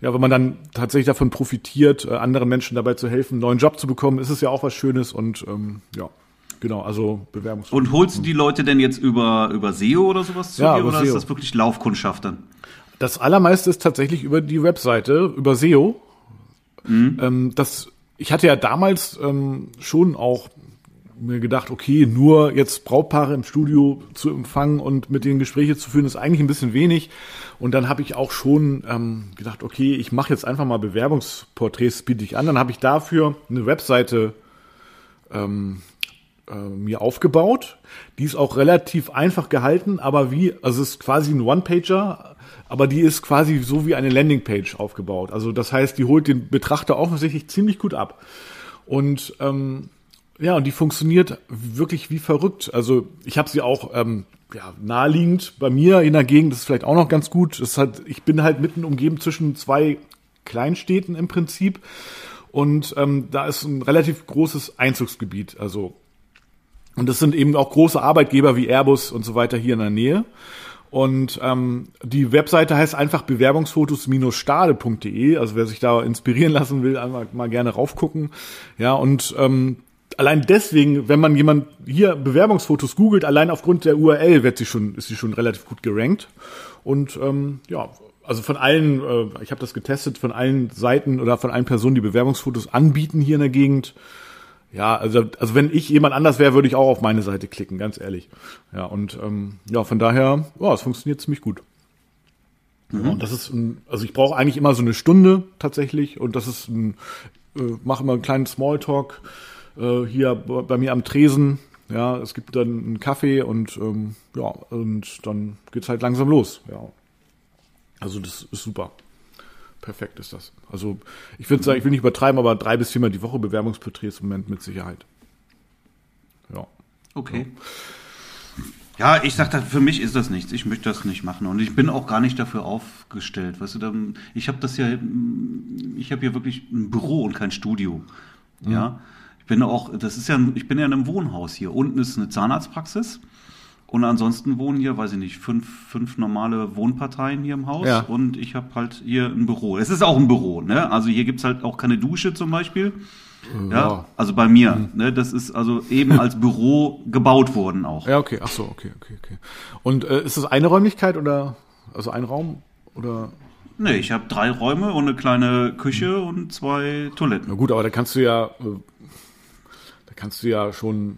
ja, wenn man dann tatsächlich davon profitiert, äh, anderen Menschen dabei zu helfen, einen neuen Job zu bekommen, ist es ja auch was Schönes und, ähm, ja, genau, also Bewerbungsfotos. Und holst du die Leute denn jetzt über, über SEO oder sowas zu Ja, dir oder SEO. ist das wirklich Laufkundschaft dann? Das allermeiste ist tatsächlich über die Webseite, über SEO. Ähm, das, ich hatte ja damals ähm, schon auch mir gedacht, okay, nur jetzt Brautpaare im Studio zu empfangen und mit denen Gespräche zu führen, ist eigentlich ein bisschen wenig. Und dann habe ich auch schon ähm, gedacht, okay, ich mache jetzt einfach mal Bewerbungsporträts, biete ich an. Dann habe ich dafür eine Webseite ähm, äh, mir aufgebaut. Die ist auch relativ einfach gehalten, aber wie, also es ist quasi ein One-Pager, aber die ist quasi so wie eine Landingpage aufgebaut. Also das heißt, die holt den Betrachter offensichtlich ziemlich gut ab. Und ähm, ja, und die funktioniert wirklich wie verrückt. Also ich habe sie auch ähm, ja, naheliegend bei mir in der Gegend, das ist vielleicht auch noch ganz gut. Das hat, ich bin halt mitten umgeben zwischen zwei Kleinstädten im Prinzip. Und ähm, da ist ein relativ großes Einzugsgebiet. Also und das sind eben auch große Arbeitgeber wie Airbus und so weiter hier in der Nähe. Und ähm, die Webseite heißt einfach bewerbungsfotos-stade.de. Also wer sich da inspirieren lassen will, einmal mal gerne raufgucken. Ja, und ähm, allein deswegen, wenn man jemand hier Bewerbungsfotos googelt, allein aufgrund der URL wird sie schon, ist sie schon relativ gut gerankt. Und ähm, ja, also von allen, äh, ich habe das getestet, von allen Seiten oder von allen Personen, die Bewerbungsfotos anbieten hier in der Gegend, ja, also, also wenn ich jemand anders wäre, würde ich auch auf meine Seite klicken, ganz ehrlich. Ja, und ähm, ja, von daher, ja, es funktioniert ziemlich gut. Ja, und das ist, ein, also ich brauche eigentlich immer so eine Stunde tatsächlich und das ist ein, äh, mache immer einen kleinen Smalltalk äh, hier bei mir am Tresen. Ja, es gibt dann einen Kaffee und ähm, ja, und dann geht's halt langsam los. Ja, also das ist super. Perfekt ist das. Also ich würde sagen, ich will nicht übertreiben, aber drei bis viermal die Woche Bewerbungsporträts im Moment mit Sicherheit. Ja. Okay. Ja, ich sag, da, für mich ist das nichts. Ich möchte das nicht machen und ich bin auch gar nicht dafür aufgestellt. Weißt du, ich habe das ja, ich habe hier wirklich ein Büro und kein Studio. Ja, ich bin auch, das ist ja, ich bin ja in einem Wohnhaus hier. Unten ist eine Zahnarztpraxis und ansonsten wohnen hier, weiß ich nicht, fünf, fünf normale Wohnparteien hier im Haus Ja. und ich habe halt hier ein Büro. Es ist auch ein Büro, ne? Also hier gibt's halt auch keine Dusche zum Beispiel. Ja, Ja. also bei mir, ne, das ist also eben als Büro gebaut worden auch. Ja, okay. Ach so, okay, okay, okay. Und äh, ist das eine Räumlichkeit oder? Also ein Raum oder? Nee, ich habe drei Räume und eine kleine Küche und zwei Toiletten. Na gut, aber da kannst du ja, äh, kannst du ja schon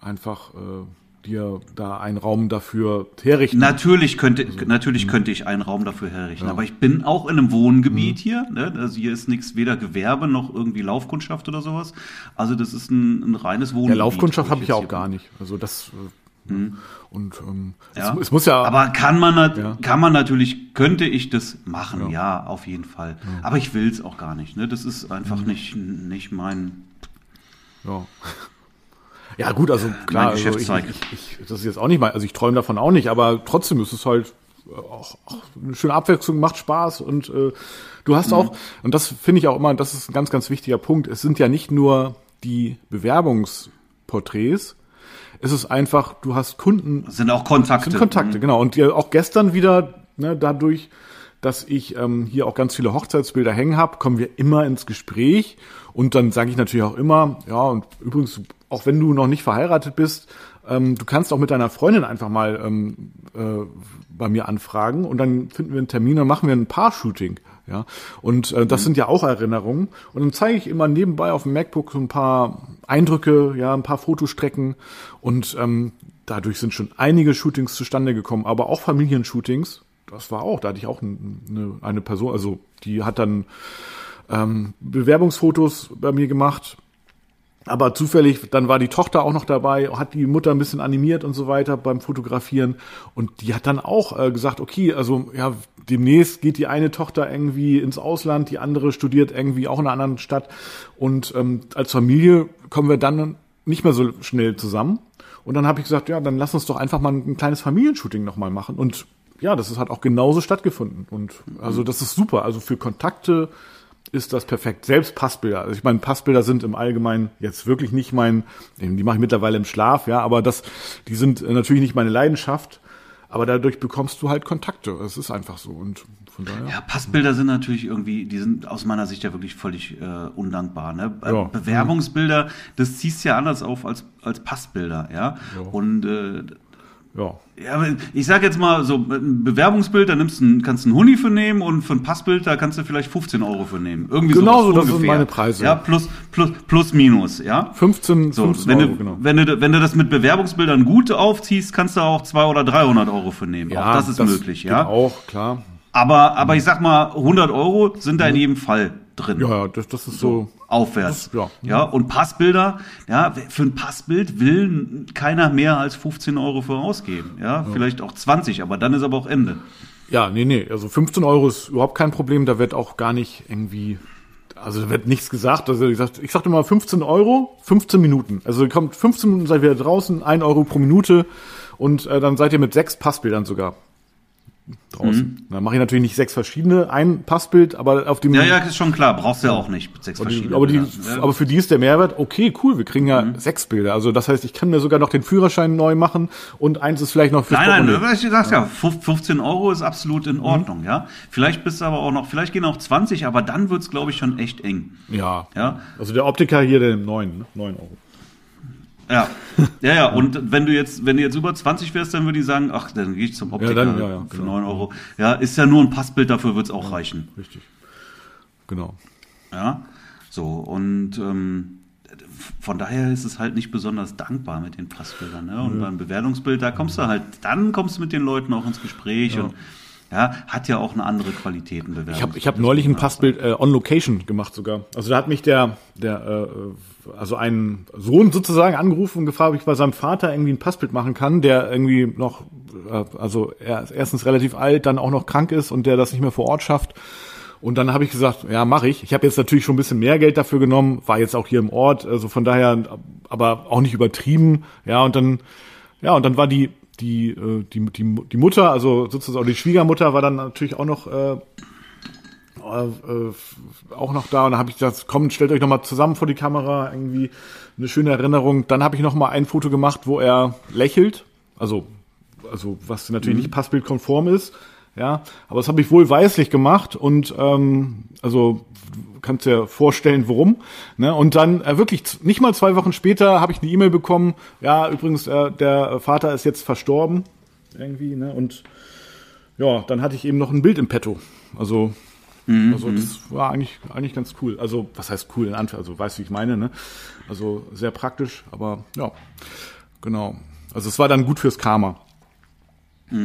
einfach äh, dir da einen Raum dafür herrichten. Natürlich könnte, natürlich könnte ich einen Raum dafür herrichten, aber ich bin auch in einem Wohngebiet hier. Ne? Also hier ist nichts, weder Gewerbe noch irgendwie Laufkundschaft oder sowas. Also das ist ein, ein reines Wohngebiet. Ja, Laufkundschaft habe ich ja jetzt auch gar nicht. Also das äh, und ähm, Ja. es, es muss ja, Aber kann man, Ja. kann man natürlich, könnte ich das machen, ja, auf jeden Fall. Aber ich will es auch gar nicht. Ne? Das ist einfach nicht, nicht mein. Ja. Ja gut, also klar, mein also ich, ich, ich, das ist jetzt auch nicht mal, also ich träume davon auch nicht, aber trotzdem ist es halt äh, auch, auch eine schöne Abwechslung, macht Spaß und äh, du hast auch, und das finde ich auch immer, das ist ein ganz, ganz wichtiger Punkt, es sind ja nicht nur die Bewerbungsporträts, es ist einfach, du hast Kunden, Das sind auch Kontakte. sind Kontakte, genau. Und ja, auch gestern wieder, ne, dadurch, dass ich ähm, hier auch ganz viele Hochzeitsbilder hängen habe, kommen wir immer ins Gespräch. Und dann sage ich natürlich auch immer, ja, und übrigens, auch wenn du noch nicht verheiratet bist, ähm, du kannst auch mit deiner Freundin einfach mal ähm, äh, bei mir anfragen und dann finden wir einen Termin und machen wir ein Paar-Shooting. Ja, und äh, das sind ja auch Erinnerungen. Und dann zeige ich immer nebenbei auf dem MacBook so ein paar Eindrücke, ja, ein paar Fotostrecken. Und ähm, dadurch sind schon einige Shootings zustande gekommen, aber auch Familienshootings. Das war auch, da hatte ich auch eine, eine Person, also die hat dann ähm, Bewerbungsfotos bei mir gemacht. Aber zufällig, dann war die Tochter auch noch dabei, hat die Mutter ein bisschen animiert und so weiter beim Fotografieren. Und die hat dann auch äh, gesagt, okay, also ja, demnächst geht die eine Tochter irgendwie ins Ausland, die andere studiert irgendwie auch in einer anderen Stadt. Und ähm, als Familie kommen wir dann nicht mehr so schnell zusammen. Und dann habe ich gesagt, ja, dann lass uns doch einfach mal ein kleines Familienshooting nochmal machen. Und ja, das ist halt auch genauso stattgefunden. Und also das ist super. Also für Kontakte ist das perfekt. Selbst Passbilder. Also ich meine, Passbilder sind im Allgemeinen jetzt wirklich nicht mein, die mache ich mittlerweile im Schlaf, ja, aber das, die sind äh, natürlich nicht meine Leidenschaft. Aber dadurch bekommst du halt Kontakte. Es ist einfach so. Und von daher. Ja, Passbilder sind natürlich irgendwie, die sind aus meiner Sicht ja wirklich völlig äh, undankbar. Ne? Äh, Ja. Bewerbungsbilder, das ziehst ja anders auf als, als Passbilder, ja. Und äh, Ja. ja, ich sag jetzt mal so, ein Bewerbungsbild, da nimmst du ein, kannst du einen Huni für nehmen und für ein Passbild, da kannst du vielleicht 15 Euro für nehmen. Irgendwie Genau so, das sind ungefähr. meine Preise. Ja, plus, plus, plus, minus, ja. 15, So, 15 wenn, Euro, du, genau. wenn, du, wenn du das mit Bewerbungsbildern gut aufziehst, kannst du auch 200 oder 300 Euro für nehmen. auch das ist möglich, geht ja. Auch, klar. Aber, aber ich sag mal, 100 Euro sind da in jedem Fall drin. Ja, ja, das, das ist so. Aufwärts. Das- ja. ja. Und Passbilder, ja, für ein Passbild will keiner mehr als 15 Euro für ausgeben. Ja, vielleicht auch 20, aber dann ist aber auch Ende. Ja, nee, nee. Also 15 Euro ist überhaupt kein Problem. Da wird auch gar nicht irgendwie, also da wird nichts gesagt. Also ich sag, sagte mal 15 Euro, 15 Minuten. Also kommt 15 Minuten, seid ihr draußen, 1 Euro pro Minute und äh, dann seid ihr mit sechs Passbildern sogar draußen. Mhm. Dann mache ich natürlich nicht sechs verschiedene, ein Passbild, aber auf dem Ja, ja, ist schon klar. Brauchst du ja auch nicht sechs verschiedenen aber, die, ne? aber für die ist der Mehrwert, okay, cool, wir kriegen ja sechs Bilder. Also das heißt, ich kann mir sogar noch den Führerschein neu machen und eins ist vielleicht noch fürs Nein, nein, Portemonnaie. du sagst ja, 15 Euro ist absolut Mhm. in Ordnung, ja. Vielleicht bist du aber auch noch, vielleicht gehen auch 20, aber dann wird's, glaube ich, schon echt eng. Ja. Ja, Also der Optiker hier, der neun, ne? neun Euro. Ja, ja, ja. Und wenn du jetzt, wenn du jetzt über 20 wärst, dann würde ich sagen, ach, dann gehe ich zum Optiker dann, ja, ja, für genau. 9 Euro. Ja, ist ja nur ein Passbild, dafür wird's auch reichen. Richtig. Genau. Ja, so und ähm, von daher ist es halt nicht besonders dankbar mit den Passbildern. Ne? Und beim Bewertungsbild, da kommst du halt, dann kommst du mit den Leuten auch ins Gespräch und ja, hat ja auch eine andere Qualität Ich habe ich hab neulich ein Passbild äh, on Location gemacht sogar. Also da hat mich der, der äh, also ein Sohn sozusagen angerufen und gefragt, ob ich bei seinem Vater irgendwie ein Passbild machen kann, der irgendwie noch, äh, also er ist erstens relativ alt, dann auch noch krank ist und der das nicht mehr vor Ort schafft. Und dann habe ich gesagt, ja, mache ich. Ich habe jetzt natürlich schon ein bisschen mehr Geld dafür genommen, war jetzt auch hier im Ort, also von daher, aber auch nicht übertrieben. Ja, und dann, ja, und dann war die die äh, die die die Mutter, also sozusagen die Schwiegermutter, war dann natürlich auch noch äh, äh, auch noch da. Und dann habe ich gesagt, komm, stellt euch noch mal zusammen vor die Kamera, irgendwie eine schöne Erinnerung. Dann habe ich noch mal ein Foto gemacht, wo er lächelt, also also was natürlich nicht passbildkonform ist, ja, aber das habe ich wohl weißlich gemacht und ähm, also kannst dir vorstellen, warum. Ne? Und dann äh, wirklich nicht mal zwei Wochen später habe ich eine E-Mail bekommen. Ja, übrigens äh, der Vater ist jetzt verstorben irgendwie, ne? Und ja, dann hatte ich eben noch ein Bild im Petto. Also, also das war eigentlich, eigentlich ganz cool. Also, was heißt cool in Anführungszeichen? Also, weißt du, wie ich meine, ne? Also, sehr praktisch, aber ja, genau. Also, es war dann gut fürs Karma. Ja.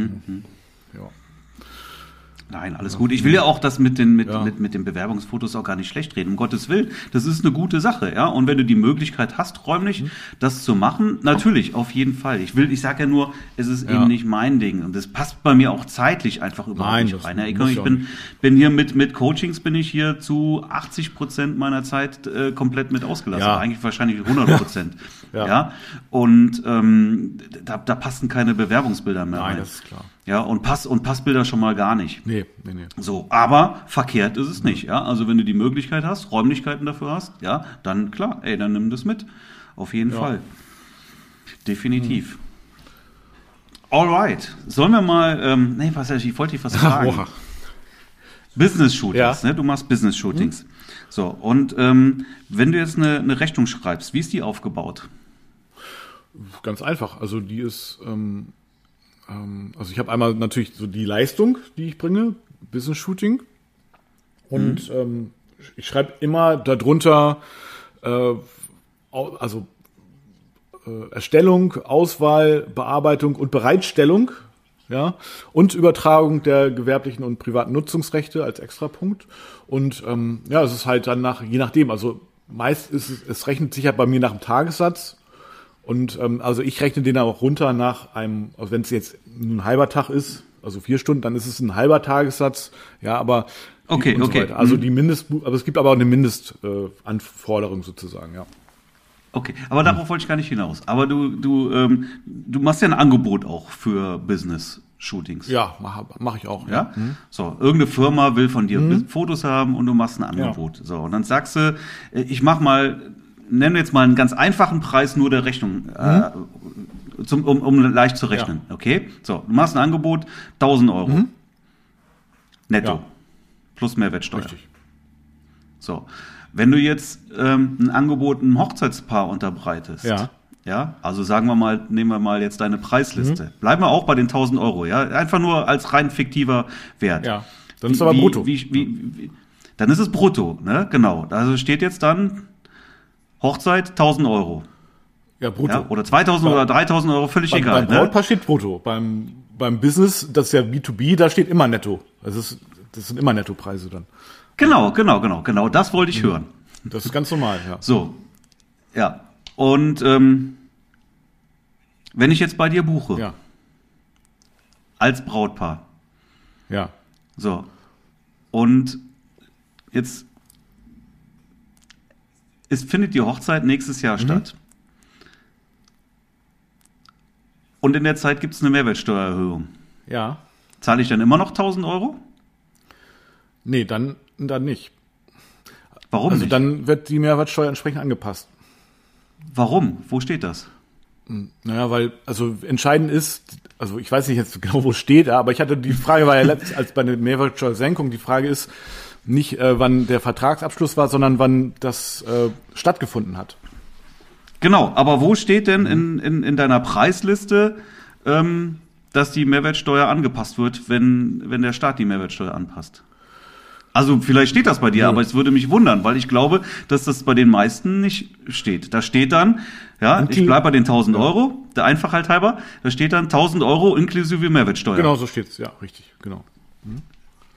Nein, alles gut. Ich will ja auch das mit den, mit, Ja. mit, mit den Bewerbungsfotos auch gar nicht schlecht reden. Um Gottes Willen. Das ist eine gute Sache, ja. Und wenn du die Möglichkeit hast, räumlich Mhm. das zu machen, natürlich, auf jeden Fall. Ich will, ich sage ja nur, es ist Ja. eben nicht mein Ding. Und das passt bei mir auch zeitlich einfach überhaupt Nein, nicht rein. Ja, Ich, ich bin, bin hier mit, mit Coachings bin ich hier zu 80 Prozent meiner Zeit äh, komplett mit ausgelassen. Eigentlich wahrscheinlich 100 Prozent. [laughs] Ja. ja. Und ähm, da, da passen keine Bewerbungsbilder mehr Nein, rein. das ist klar. Ja, und Pass und Passbilder schon mal gar nicht. Nee, nee, nee. So, aber verkehrt ist es nicht, ja. Also wenn du die Möglichkeit hast, Räumlichkeiten dafür hast, ja, dann klar, ey, dann nimm das mit. Auf jeden Ja. Fall. Definitiv. Alright. Sollen wir mal, ähm, nee, was, ich wollte dich was [laughs] fragen. Business-Shootings, Ja. ne? Du machst Business-Shootings. So, und ähm, wenn du jetzt eine, eine Rechnung schreibst, wie ist die aufgebaut? Ganz einfach. Also die ist, ähm, ähm, also ich habe einmal natürlich so die Leistung, die ich bringe, Business Shooting. Und ähm, ich schreibe immer darunter, äh, also äh, Erstellung, Auswahl, Bearbeitung und Bereitstellung, ja, und Übertragung der gewerblichen und privaten Nutzungsrechte als Extrapunkt. Und ähm, ja, es ist halt dann nach, je nachdem, also meist ist es, es rechnet sich ja bei mir nach dem Tagessatz. Und ähm, also ich rechne den auch runter nach einem, also wenn es jetzt ein halber Tag ist, also vier Stunden, dann ist es ein halber Tagessatz, ja, aber Okay, so okay. weiter. Also Mhm. die Mindest, aber es gibt aber auch eine Mindestanforderung äh, sozusagen, ja. Okay, aber darauf wollte ich gar nicht hinaus. Aber du, du, ähm, du machst ja ein Angebot auch für Business-Shootings. Ja, mache mach ich auch. Ja? So, irgendeine Firma will von dir Mhm. Fotos haben und du machst ein Angebot. So, und dann sagst du, äh, ich mach mal, nenn jetzt mal einen ganz einfachen Preis nur der Rechnung, äh, zum, um, um leicht zu rechnen. Okay? So, du machst ein Angebot, 1000 Euro. Netto. Ja. Plus Mehrwertsteuer. Richtig. So. Wenn du jetzt ähm, ein Angebot einem Hochzeitspaar unterbreitest, Ja. ja, also sagen wir mal, nehmen wir mal jetzt deine Preisliste. Bleiben wir auch bei den 1000 Euro, ja, einfach nur als rein fiktiver Wert. Ja. Dann ist aber wie, brutto. Wie, wie, wie, dann ist es brutto, ne, genau. Also steht jetzt dann Hochzeit 1000 Euro, Ja, brutto. ja, oder 2000 oder 3000 Euro, völlig beim, egal. beim Ne? Brautpaar steht brutto. Beim, beim Business, das ist ja B2B, da steht immer netto. Das, ist, das sind immer Nettopreise dann. Genau, genau, genau, genau, das wollte ich hören. Das ist ganz normal, ja. So, ja. Und ähm, wenn ich jetzt bei dir buche, Ja, als Brautpaar, ja. so, und jetzt es findet die Hochzeit nächstes Jahr statt. Und in der Zeit gibt es eine Mehrwertsteuererhöhung. Ja. Zahle ich dann immer noch 1000 Euro? Nee, dann, dann nicht. Warum Also nicht? dann wird die Mehrwertsteuer entsprechend angepasst. Warum? Wo steht das? Naja, weil, also entscheidend ist, also ich weiß nicht jetzt genau, wo steht, aber ich hatte, die Frage war ja letzt, als bei der Mehrwertsteuersenkung, die Frage ist nicht, äh, wann der Vertragsabschluss war, sondern wann das äh, stattgefunden hat. Genau, aber wo steht denn in, in, in deiner Preisliste, ähm, dass die Mehrwertsteuer angepasst wird, wenn, wenn der Staat die Mehrwertsteuer anpasst? Also vielleicht steht das bei dir, Nö. aber es würde mich wundern, weil ich glaube, dass das bei den meisten nicht steht. Da steht dann, ja, Und ich die- bleib bei den 1000 Euro, der Einfachheit halber, da steht dann 1000 Euro inklusive Mehrwertsteuer. Genau so steht's, ja, richtig, genau.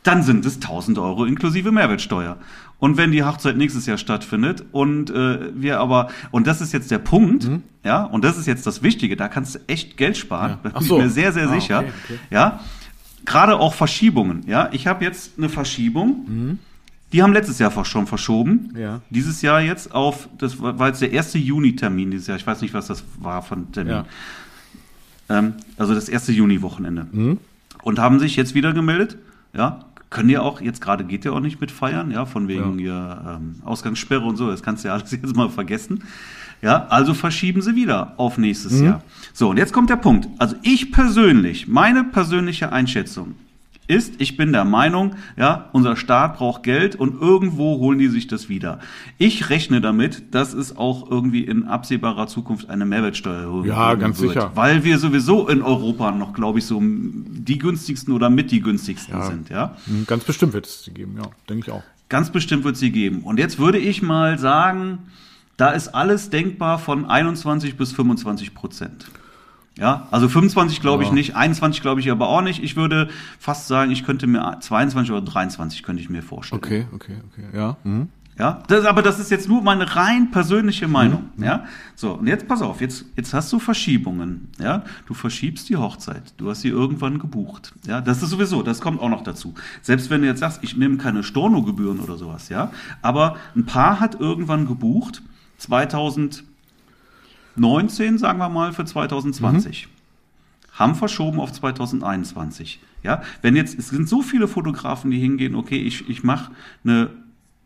Dann sind es 1000 Euro inklusive Mehrwertsteuer. Und wenn die Hochzeit nächstes Jahr stattfindet und äh, wir aber, und das ist jetzt der Punkt, ja, und das ist jetzt das Wichtige, da kannst du echt Geld sparen, Mhm. Ja. da bin so. ich mir sehr, sehr Ah, sicher. okay, okay. Ja, gerade auch Verschiebungen, ja. Ich habe jetzt eine Verschiebung, Mhm. die haben letztes Jahr schon verschoben. Ja. Dieses Jahr jetzt auf, das war war jetzt der erste Juni-Termin dieses Jahr, ich weiß nicht, was das war von Termin. Ja. Ähm, also das erste Juni-Wochenende. Mhm. Und haben sich jetzt wieder gemeldet. Ja, können ja auch, jetzt gerade geht ja auch nicht mit feiern, ja, von wegen ihr ähm, Ausgangssperre und so, das kannst du ja [laughs] alles jetzt mal vergessen. Ja, also verschieben sie wieder auf nächstes Jahr. So, und jetzt kommt der Punkt. Also ich persönlich, meine persönliche Einschätzung, ist, ich bin der Meinung, ja, unser Staat braucht Geld und irgendwo holen die sich das wieder. Ich rechne damit, dass es auch irgendwie in absehbarer Zukunft eine Mehrwertsteuer Ja, ganz wird, sicher. Weil wir sowieso in Europa noch, glaube ich, so die günstigsten oder mit die günstigsten sind, ja. Hm, Ganz bestimmt wird es sie geben, ja, denke ich auch. Ganz bestimmt wird sie geben. Und jetzt würde ich mal sagen, da ist alles denkbar von 21 bis 25 Prozent. Ja, also 25 glaube ich Ja. nicht, 21 glaube ich aber auch nicht. Ich würde fast sagen, ich könnte mir 22 oder 23 könnte ich mir vorstellen. Okay, okay, okay, ja. Mhm. Ja, das, aber das ist jetzt nur meine rein persönliche Meinung. Mhm. Ja, so und jetzt pass auf, jetzt jetzt hast du Verschiebungen. Ja, du verschiebst die Hochzeit. Du hast sie irgendwann gebucht. Ja, das ist sowieso, das kommt auch noch dazu. Selbst wenn du jetzt sagst, ich nehme keine Stornogebühren oder sowas, ja, aber ein Paar hat irgendwann gebucht 2019, sagen wir mal für 2020 haben verschoben auf 2021. Ja, wenn jetzt, es sind so viele Fotografen, die hingehen, okay, ich, ich mache eine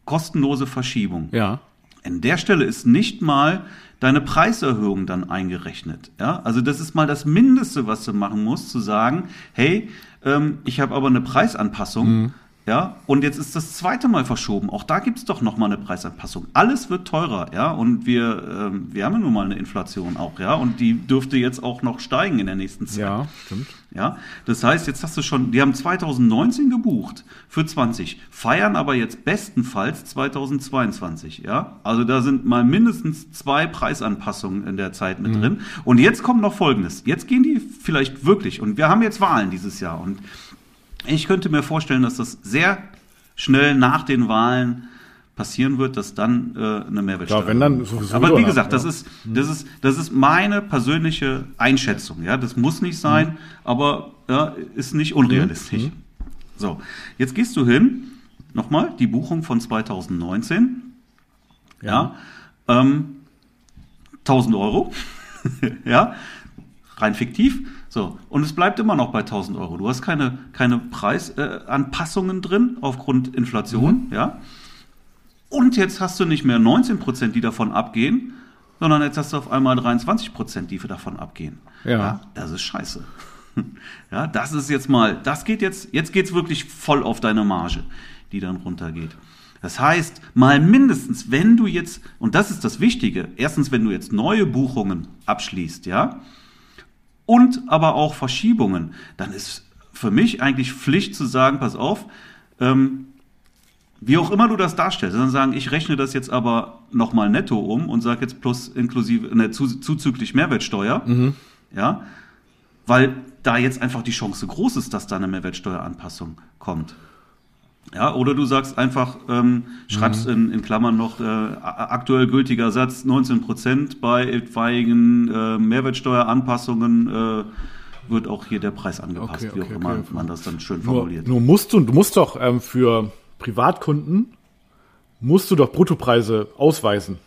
kostenlose Verschiebung. Ja. An der Stelle ist nicht mal deine Preiserhöhung dann eingerechnet. Ja, also das ist mal das Mindeste, was du machen musst, zu sagen, hey, ähm, ich habe aber eine Preisanpassung. Ja, und jetzt ist das zweite Mal verschoben. Auch da gibt's doch noch mal eine Preisanpassung. Alles wird teurer, ja. Und wir, ähm, wir haben ja nun mal eine Inflation auch, ja. Und die dürfte jetzt auch noch steigen in der nächsten Zeit. Ja, stimmt. Ja, das heißt, jetzt hast du schon, die haben 2019 gebucht für 20, feiern aber jetzt bestenfalls 2022, ja. Also da sind mal mindestens zwei Preisanpassungen in der Zeit mit drin. Und jetzt kommt noch Folgendes. Jetzt gehen die vielleicht wirklich, und wir haben jetzt Wahlen dieses Jahr, und ich könnte mir vorstellen, dass das sehr schnell nach den Wahlen passieren wird, dass dann äh, eine Mehrwertsteuer. Klar, wenn dann Aber wie ja. gesagt, das Ja. ist das ist das ist meine persönliche Einschätzung. Ja, das muss nicht sein, Mhm. aber ja, ist nicht unrealistisch. So, jetzt gehst du hin. Nochmal die Buchung von 2019. Ja, ähm, 1000 Euro. [laughs] ja, rein fiktiv. So, und es bleibt immer noch bei 1000 Euro. Du hast keine, keine Preisanpassungen äh, drin aufgrund Inflation, ja. Und jetzt hast du nicht mehr 19 Prozent, die davon abgehen, sondern jetzt hast du auf einmal 23 Prozent, die davon abgehen. Ja. das ist scheiße. [laughs] Ja, das ist jetzt mal, das geht jetzt, jetzt geht's wirklich voll auf deine Marge, die dann runtergeht. Das heißt, mal mindestens, wenn du jetzt, und das ist das Wichtige, erstens, wenn du jetzt neue Buchungen abschließt, ja, und aber auch Verschiebungen, dann ist für mich eigentlich Pflicht zu sagen, pass auf, ähm, wie auch immer du das darstellst, dann sagen, ich rechne das jetzt aber nochmal netto um und sage jetzt plus inklusive, ne, zu, zuzüglich Mehrwertsteuer, ja, weil da jetzt einfach die Chance groß ist, dass da eine Mehrwertsteueranpassung kommt. Ja, oder du sagst einfach, ähm, schreibst in, in Klammern noch äh, aktuell gültiger Satz 19 Prozent bei etwaigen äh, Mehrwertsteueranpassungen äh, wird auch hier der Preis angepasst, Okay, wie auch okay, immer okay. man das dann schön Nur, formuliert. nur musst du, du musst doch ähm, für Privatkunden musst du doch Bruttopreise ausweisen.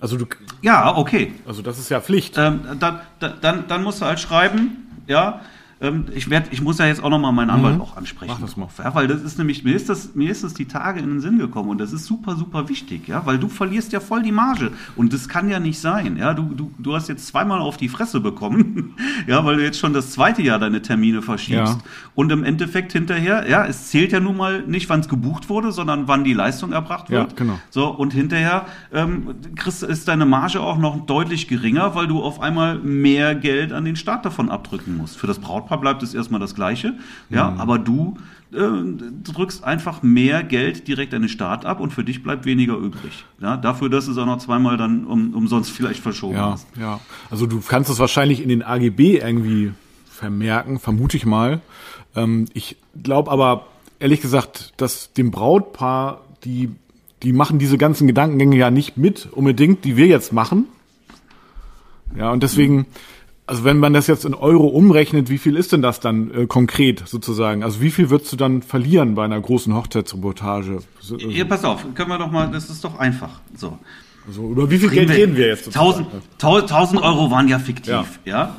Also du, Ja, okay. also das ist ja Pflicht. Ähm, dann, dann, dann musst du halt schreiben, ja. Ähm, ich werd, ich muss ja jetzt auch nochmal meinen Anwalt auch ansprechen. Mhm. Mach das mal. Ja, weil das ist nämlich, mir ist das, mir ist das die Tage in den Sinn gekommen und das ist super, super wichtig, ja, weil du verlierst ja voll die Marge und das kann ja nicht sein, ja. Du, du, du hast jetzt zweimal auf die Fresse bekommen, [laughs] ja, weil du jetzt schon das zweite Jahr deine Termine verschiebst Ja. und im Endeffekt hinterher, ja, es zählt ja nun mal nicht, wann es gebucht wurde, sondern wann die Leistung erbracht Ja, wird. genau. So, und hinterher ähm, kriegst, ist deine Marge auch noch deutlich geringer, weil du auf einmal mehr Geld an den Staat davon abdrücken musst. Für das Brautpaar bleibt es erstmal das Gleiche, ja, Mhm. aber du äh, drückst einfach mehr Geld direkt an den Staat ab und für dich bleibt weniger übrig. Ja, dafür, dass du es auch noch zweimal dann um, umsonst vielleicht verschoben Ja, hast. ja. Also du kannst es wahrscheinlich in den AGB irgendwie vermerken, vermute ich mal. Ähm, ich glaube aber ehrlich gesagt, dass dem Brautpaar die die machen diese ganzen Gedankengänge ja nicht mit unbedingt, die wir jetzt machen. Ja, und deswegen, also wenn man das jetzt in Euro umrechnet, wie viel ist denn das dann äh, konkret sozusagen? Also wie viel würdest du dann verlieren bei einer großen Hochzeitsreportage? So, äh, Hier, pass auf, können wir doch mal, das ist doch einfach. So. so, über wie viel Geld reden wir jetzt? sozusagen? 1000, 1000 Euro waren ja fiktiv, ja.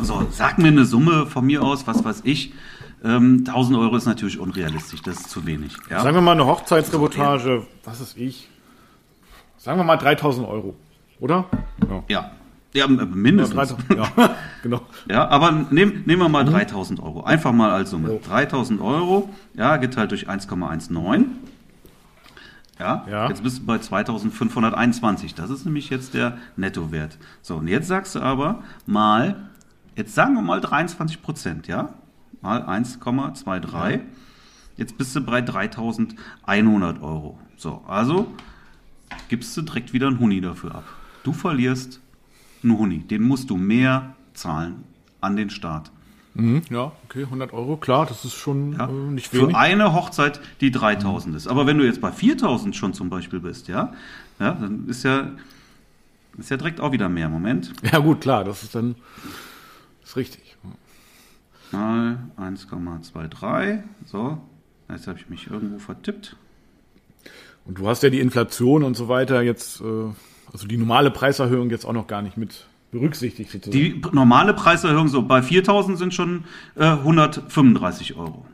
So, sag mir eine Summe von mir aus, was weiß ich. Ähm, 1000 Euro ist natürlich unrealistisch, das ist zu wenig. Ja? Sagen wir mal eine Hochzeitsreportage, was ist ich? Sagen wir mal 3000 Euro, oder? Ja. ja. Ja, mindestens. 3000, ja. [laughs] genau. Ja, aber nehm, nehmen wir mal 3000 Euro. Einfach mal als Summe. 3000 Euro, ja, geteilt durch 1,19. Ja, Ja. jetzt bist du bei 2521. Das ist nämlich jetzt der Nettowert. So, und jetzt sagst du aber mal, jetzt sagen wir mal 23 Prozent, ja? Mal 1,23. Jetzt bist du bei 3100 Euro. So, also gibst du direkt wieder einen Huni dafür ab. Du verlierst einen Huni. Den musst du mehr zahlen an den Staat. Mhm, ja, okay, 100 Euro, klar, das ist schon Ja? äh, nicht Für wenig. eine Hochzeit, die 3000 ist. Aber wenn du jetzt bei 4000 schon zum Beispiel bist, ja, ja dann ist ja, ist ja direkt auch wieder mehr. Moment. Ja, gut, klar, das ist dann ist richtig. Mal 1,23. So, jetzt habe ich mich irgendwo vertippt. Und du hast ja die Inflation und so weiter jetzt, äh, also die normale Preiserhöhung jetzt auch noch gar nicht mit berücksichtigt. sozusagen. Die normale Preiserhöhung so bei 4000 sind schon äh, 135 Euro.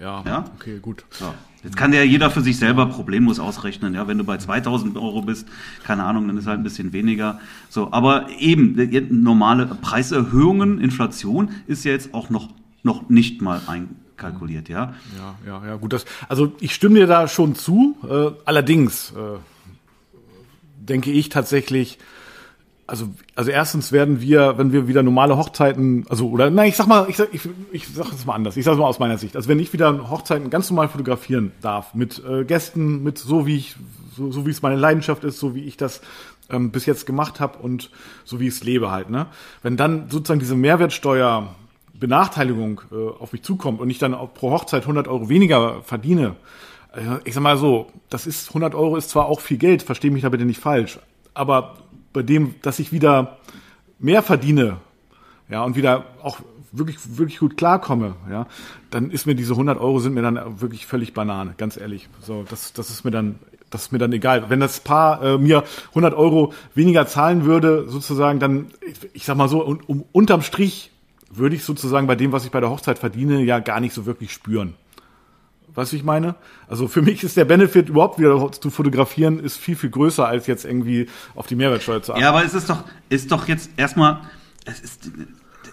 ja, Ja? okay, gut. So. Jetzt kann ja jeder für sich selber problemlos ausrechnen. Ja, wenn du bei 2000 Euro bist, keine Ahnung, dann ist halt ein bisschen weniger. So, aber eben normale Preiserhöhungen, Inflation ist ja jetzt auch noch noch nicht mal einkalkuliert. Ja, Ja, ja, ja, gut. Das, also ich stimme dir da schon zu. Äh, allerdings äh, denke ich tatsächlich, also, also erstens werden wir, wenn wir wieder normale Hochzeiten, also oder nein, ich sag mal, ich sag, ich, ich sag es mal anders. Ich sag es mal aus meiner Sicht. Also wenn ich wieder Hochzeiten ganz normal fotografieren darf mit äh, Gästen, mit so wie ich, so, so wie es meine Leidenschaft ist, so wie ich das ähm, bis jetzt gemacht habe und so wie ich es lebe halt. Ne, wenn dann sozusagen diese Mehrwertsteuer Benachteiligung äh, auf mich zukommt und ich dann auch pro Hochzeit 100 Euro weniger verdiene, ich sag mal so, das ist 100 Euro ist zwar auch viel Geld, verstehe mich da bitte nicht falsch, aber bei dem, dass ich wieder mehr verdiene, ja und wieder auch wirklich wirklich gut klarkomme, ja, dann ist mir diese 100 Euro sind mir dann wirklich völlig Banane, ganz ehrlich. So, das das ist mir dann das ist mir dann egal. Wenn das Paar äh, mir 100 Euro weniger zahlen würde, sozusagen, dann, ich, ich sag mal so, um, um, unterm Strich würde ich sozusagen bei dem, was ich bei der Hochzeit verdiene, ja gar nicht so wirklich spüren. Weißt du, ich meine? Also für mich ist der Benefit überhaupt wieder zu fotografieren ist viel, viel größer, als jetzt irgendwie auf die Mehrwertsteuer zu achten. ja, aber es ist doch ist doch jetzt erstmal es ist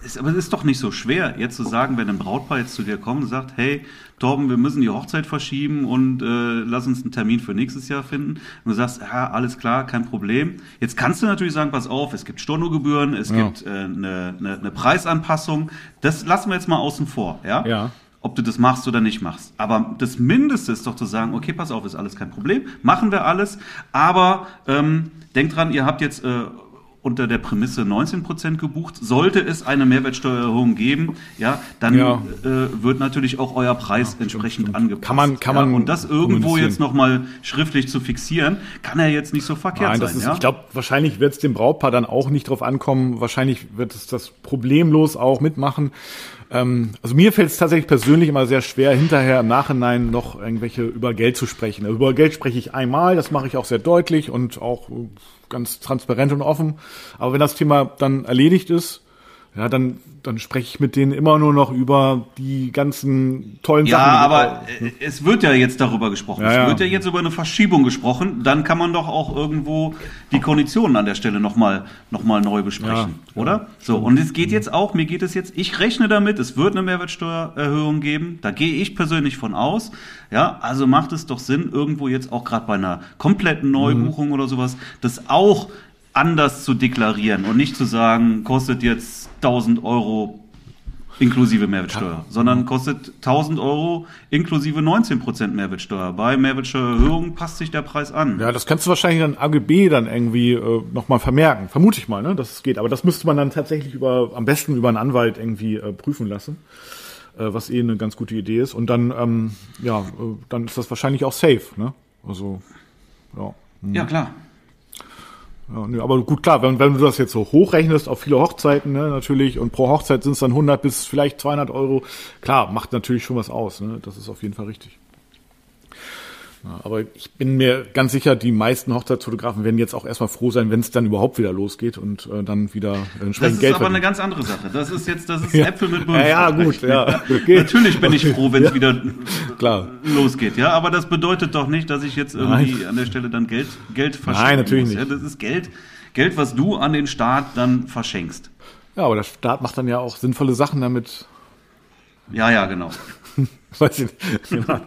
es, aber es ist doch nicht so schwer, jetzt zu sagen, wenn ein Brautpaar jetzt zu dir kommt und sagt, hey, Torben, wir müssen die Hochzeit verschieben und äh, lass uns einen Termin für nächstes Jahr finden. Und du sagst, ja, alles klar, kein Problem. Jetzt kannst du natürlich sagen, pass auf, es gibt Stornogebühren, es Ja. gibt äh, eine, eine, eine Preisanpassung. Das lassen wir jetzt mal außen vor, ja? Ja. Ob du das machst oder nicht machst. Aber das Mindeste ist doch zu sagen, okay, pass auf, ist alles kein Problem, machen wir alles, aber ähm, denkt dran, ihr habt jetzt äh, unter der Prämisse 19% gebucht. Sollte es eine Mehrwertsteuererhöhung geben, ja, dann Ja. äh, wird natürlich auch euer Preis entsprechend stimmt. angepasst. Kann man- kann ja, man und das irgendwo jetzt nochmal schriftlich zu fixieren, kann ja jetzt nicht so verkehrt Nein, sein. das ist, ja? ich glaube, wahrscheinlich wird es dem Brautpaar dann auch nicht drauf ankommen. Wahrscheinlich wird es das problemlos auch mitmachen. Ähm, also mir fällt es tatsächlich persönlich immer sehr schwer, hinterher im Nachhinein noch irgendwelche über Geld zu sprechen. Also über Geld spreche ich einmal, das mache ich auch sehr deutlich und auch äh, ganz transparent und offen. Aber wenn das Thema dann erledigt ist, ja, dann, dann spreche ich mit denen immer nur noch über die ganzen tollen Ja, Sachen. die- aber äh, es wird ja jetzt darüber gesprochen. Ja, es ja. wird ja jetzt über eine Verschiebung gesprochen. Dann kann man doch auch irgendwo die Konditionen an der Stelle nochmal noch mal neu besprechen, Ja, oder? So, und es geht jetzt auch, mir geht es jetzt, ich rechne damit, es wird eine Mehrwertsteuererhöhung geben. Da gehe ich persönlich von aus. Ja, also macht es doch Sinn, irgendwo jetzt auch gerade bei einer kompletten Neubuchung oder sowas, das auch anders zu deklarieren und nicht zu sagen, kostet jetzt 1000 Euro inklusive Mehrwertsteuer, sondern kostet 1000 Euro inklusive 19% Mehrwertsteuer. Bei Mehrwertsteuererhöhung passt sich der Preis an. Ja, das kannst du wahrscheinlich dann AGB dann irgendwie äh, nochmal vermerken. Vermute ich mal, ne, dass es geht. Aber das müsste man dann tatsächlich über, am besten über einen Anwalt irgendwie äh, prüfen lassen, äh, was eh eine ganz gute Idee ist. Und dann, ähm, ja, äh, dann ist das wahrscheinlich auch safe, ne? Also, ja. Ja, klar. Ja, nee, aber gut, klar, wenn, wenn du das jetzt so hochrechnest auf viele Hochzeiten, ne, natürlich, und pro Hochzeit sind es dann 100 bis vielleicht 200 Euro, klar, macht natürlich schon was aus, ne, das ist auf jeden Fall richtig. Ja, aber ich bin mir ganz sicher, die meisten Hochzeitsfotografen werden jetzt auch erstmal froh sein, wenn es dann überhaupt wieder losgeht und äh, dann wieder Das entsprechend ist Geld aber eine verdienen. ganz andere Sache. Das ist jetzt, das ist Ja. Äpfel mit Birnen. Ja, ja, gut, ja. [laughs] [laughs] Okay. Natürlich bin ich froh, wenn es wieder Klar. losgeht, ja. Aber das bedeutet doch nicht, dass ich jetzt irgendwie Nein. an der Stelle dann Geld, Geld verschenken Nein, natürlich muss. nicht. Ja, das ist Geld, Geld, was du an den Staat dann verschenkst. Ja, aber der Staat macht dann ja auch sinnvolle Sachen damit. Ja, ja, genau. [laughs] Weiß ich nicht. Genau.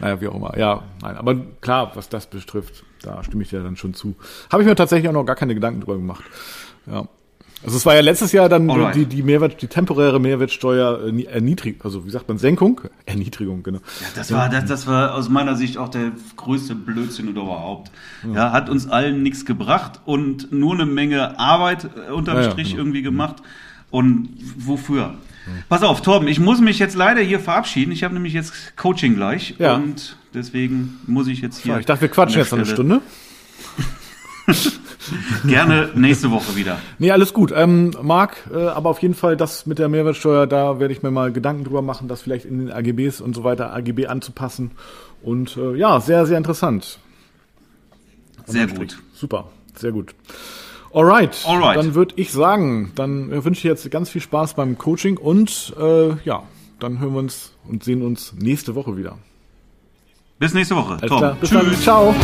Naja, wie auch immer. Ja, nein, aber klar, was das betrifft, da stimme ich dir dann schon zu. Habe ich mir tatsächlich auch noch gar keine Gedanken drüber gemacht. Ja. Also es war ja letztes Jahr dann Alright. die, die Mehrwert, die temporäre Mehrwertsteuer äh, also wie sagt man, Senkung? Erniedrigung, genau. Ja, das war, das, das war aus meiner Sicht auch der größte Blödsinn überhaupt. Ja, hat uns allen nichts gebracht und nur eine Menge Arbeit äh, unterm Ja, ja, Strich genau. irgendwie gemacht. Und wofür? Pass auf, Torben, ich muss mich jetzt leider hier verabschieden. Ich habe nämlich jetzt Coaching gleich Ja. und deswegen muss ich jetzt hier. Ja, ich dachte, wir quatschen jetzt noch eine Stelle Stunde. [laughs] Gerne nächste Woche wieder. Nee, alles gut. Ähm, Marc, äh, aber auf jeden Fall das mit der Mehrwertsteuer, da werde ich mir mal Gedanken drüber machen, das vielleicht in den AGBs und so weiter, AGB anzupassen. Und äh, ja, sehr, sehr interessant. Sehr gut. Super, sehr gut. Alright, Alright. dann würde ich sagen, dann äh, wünsche ich jetzt ganz viel Spaß beim Coaching und äh, ja, dann hören wir uns und sehen uns nächste Woche wieder. Bis nächste Woche. Alles Torben. klar, bis dann, ciao.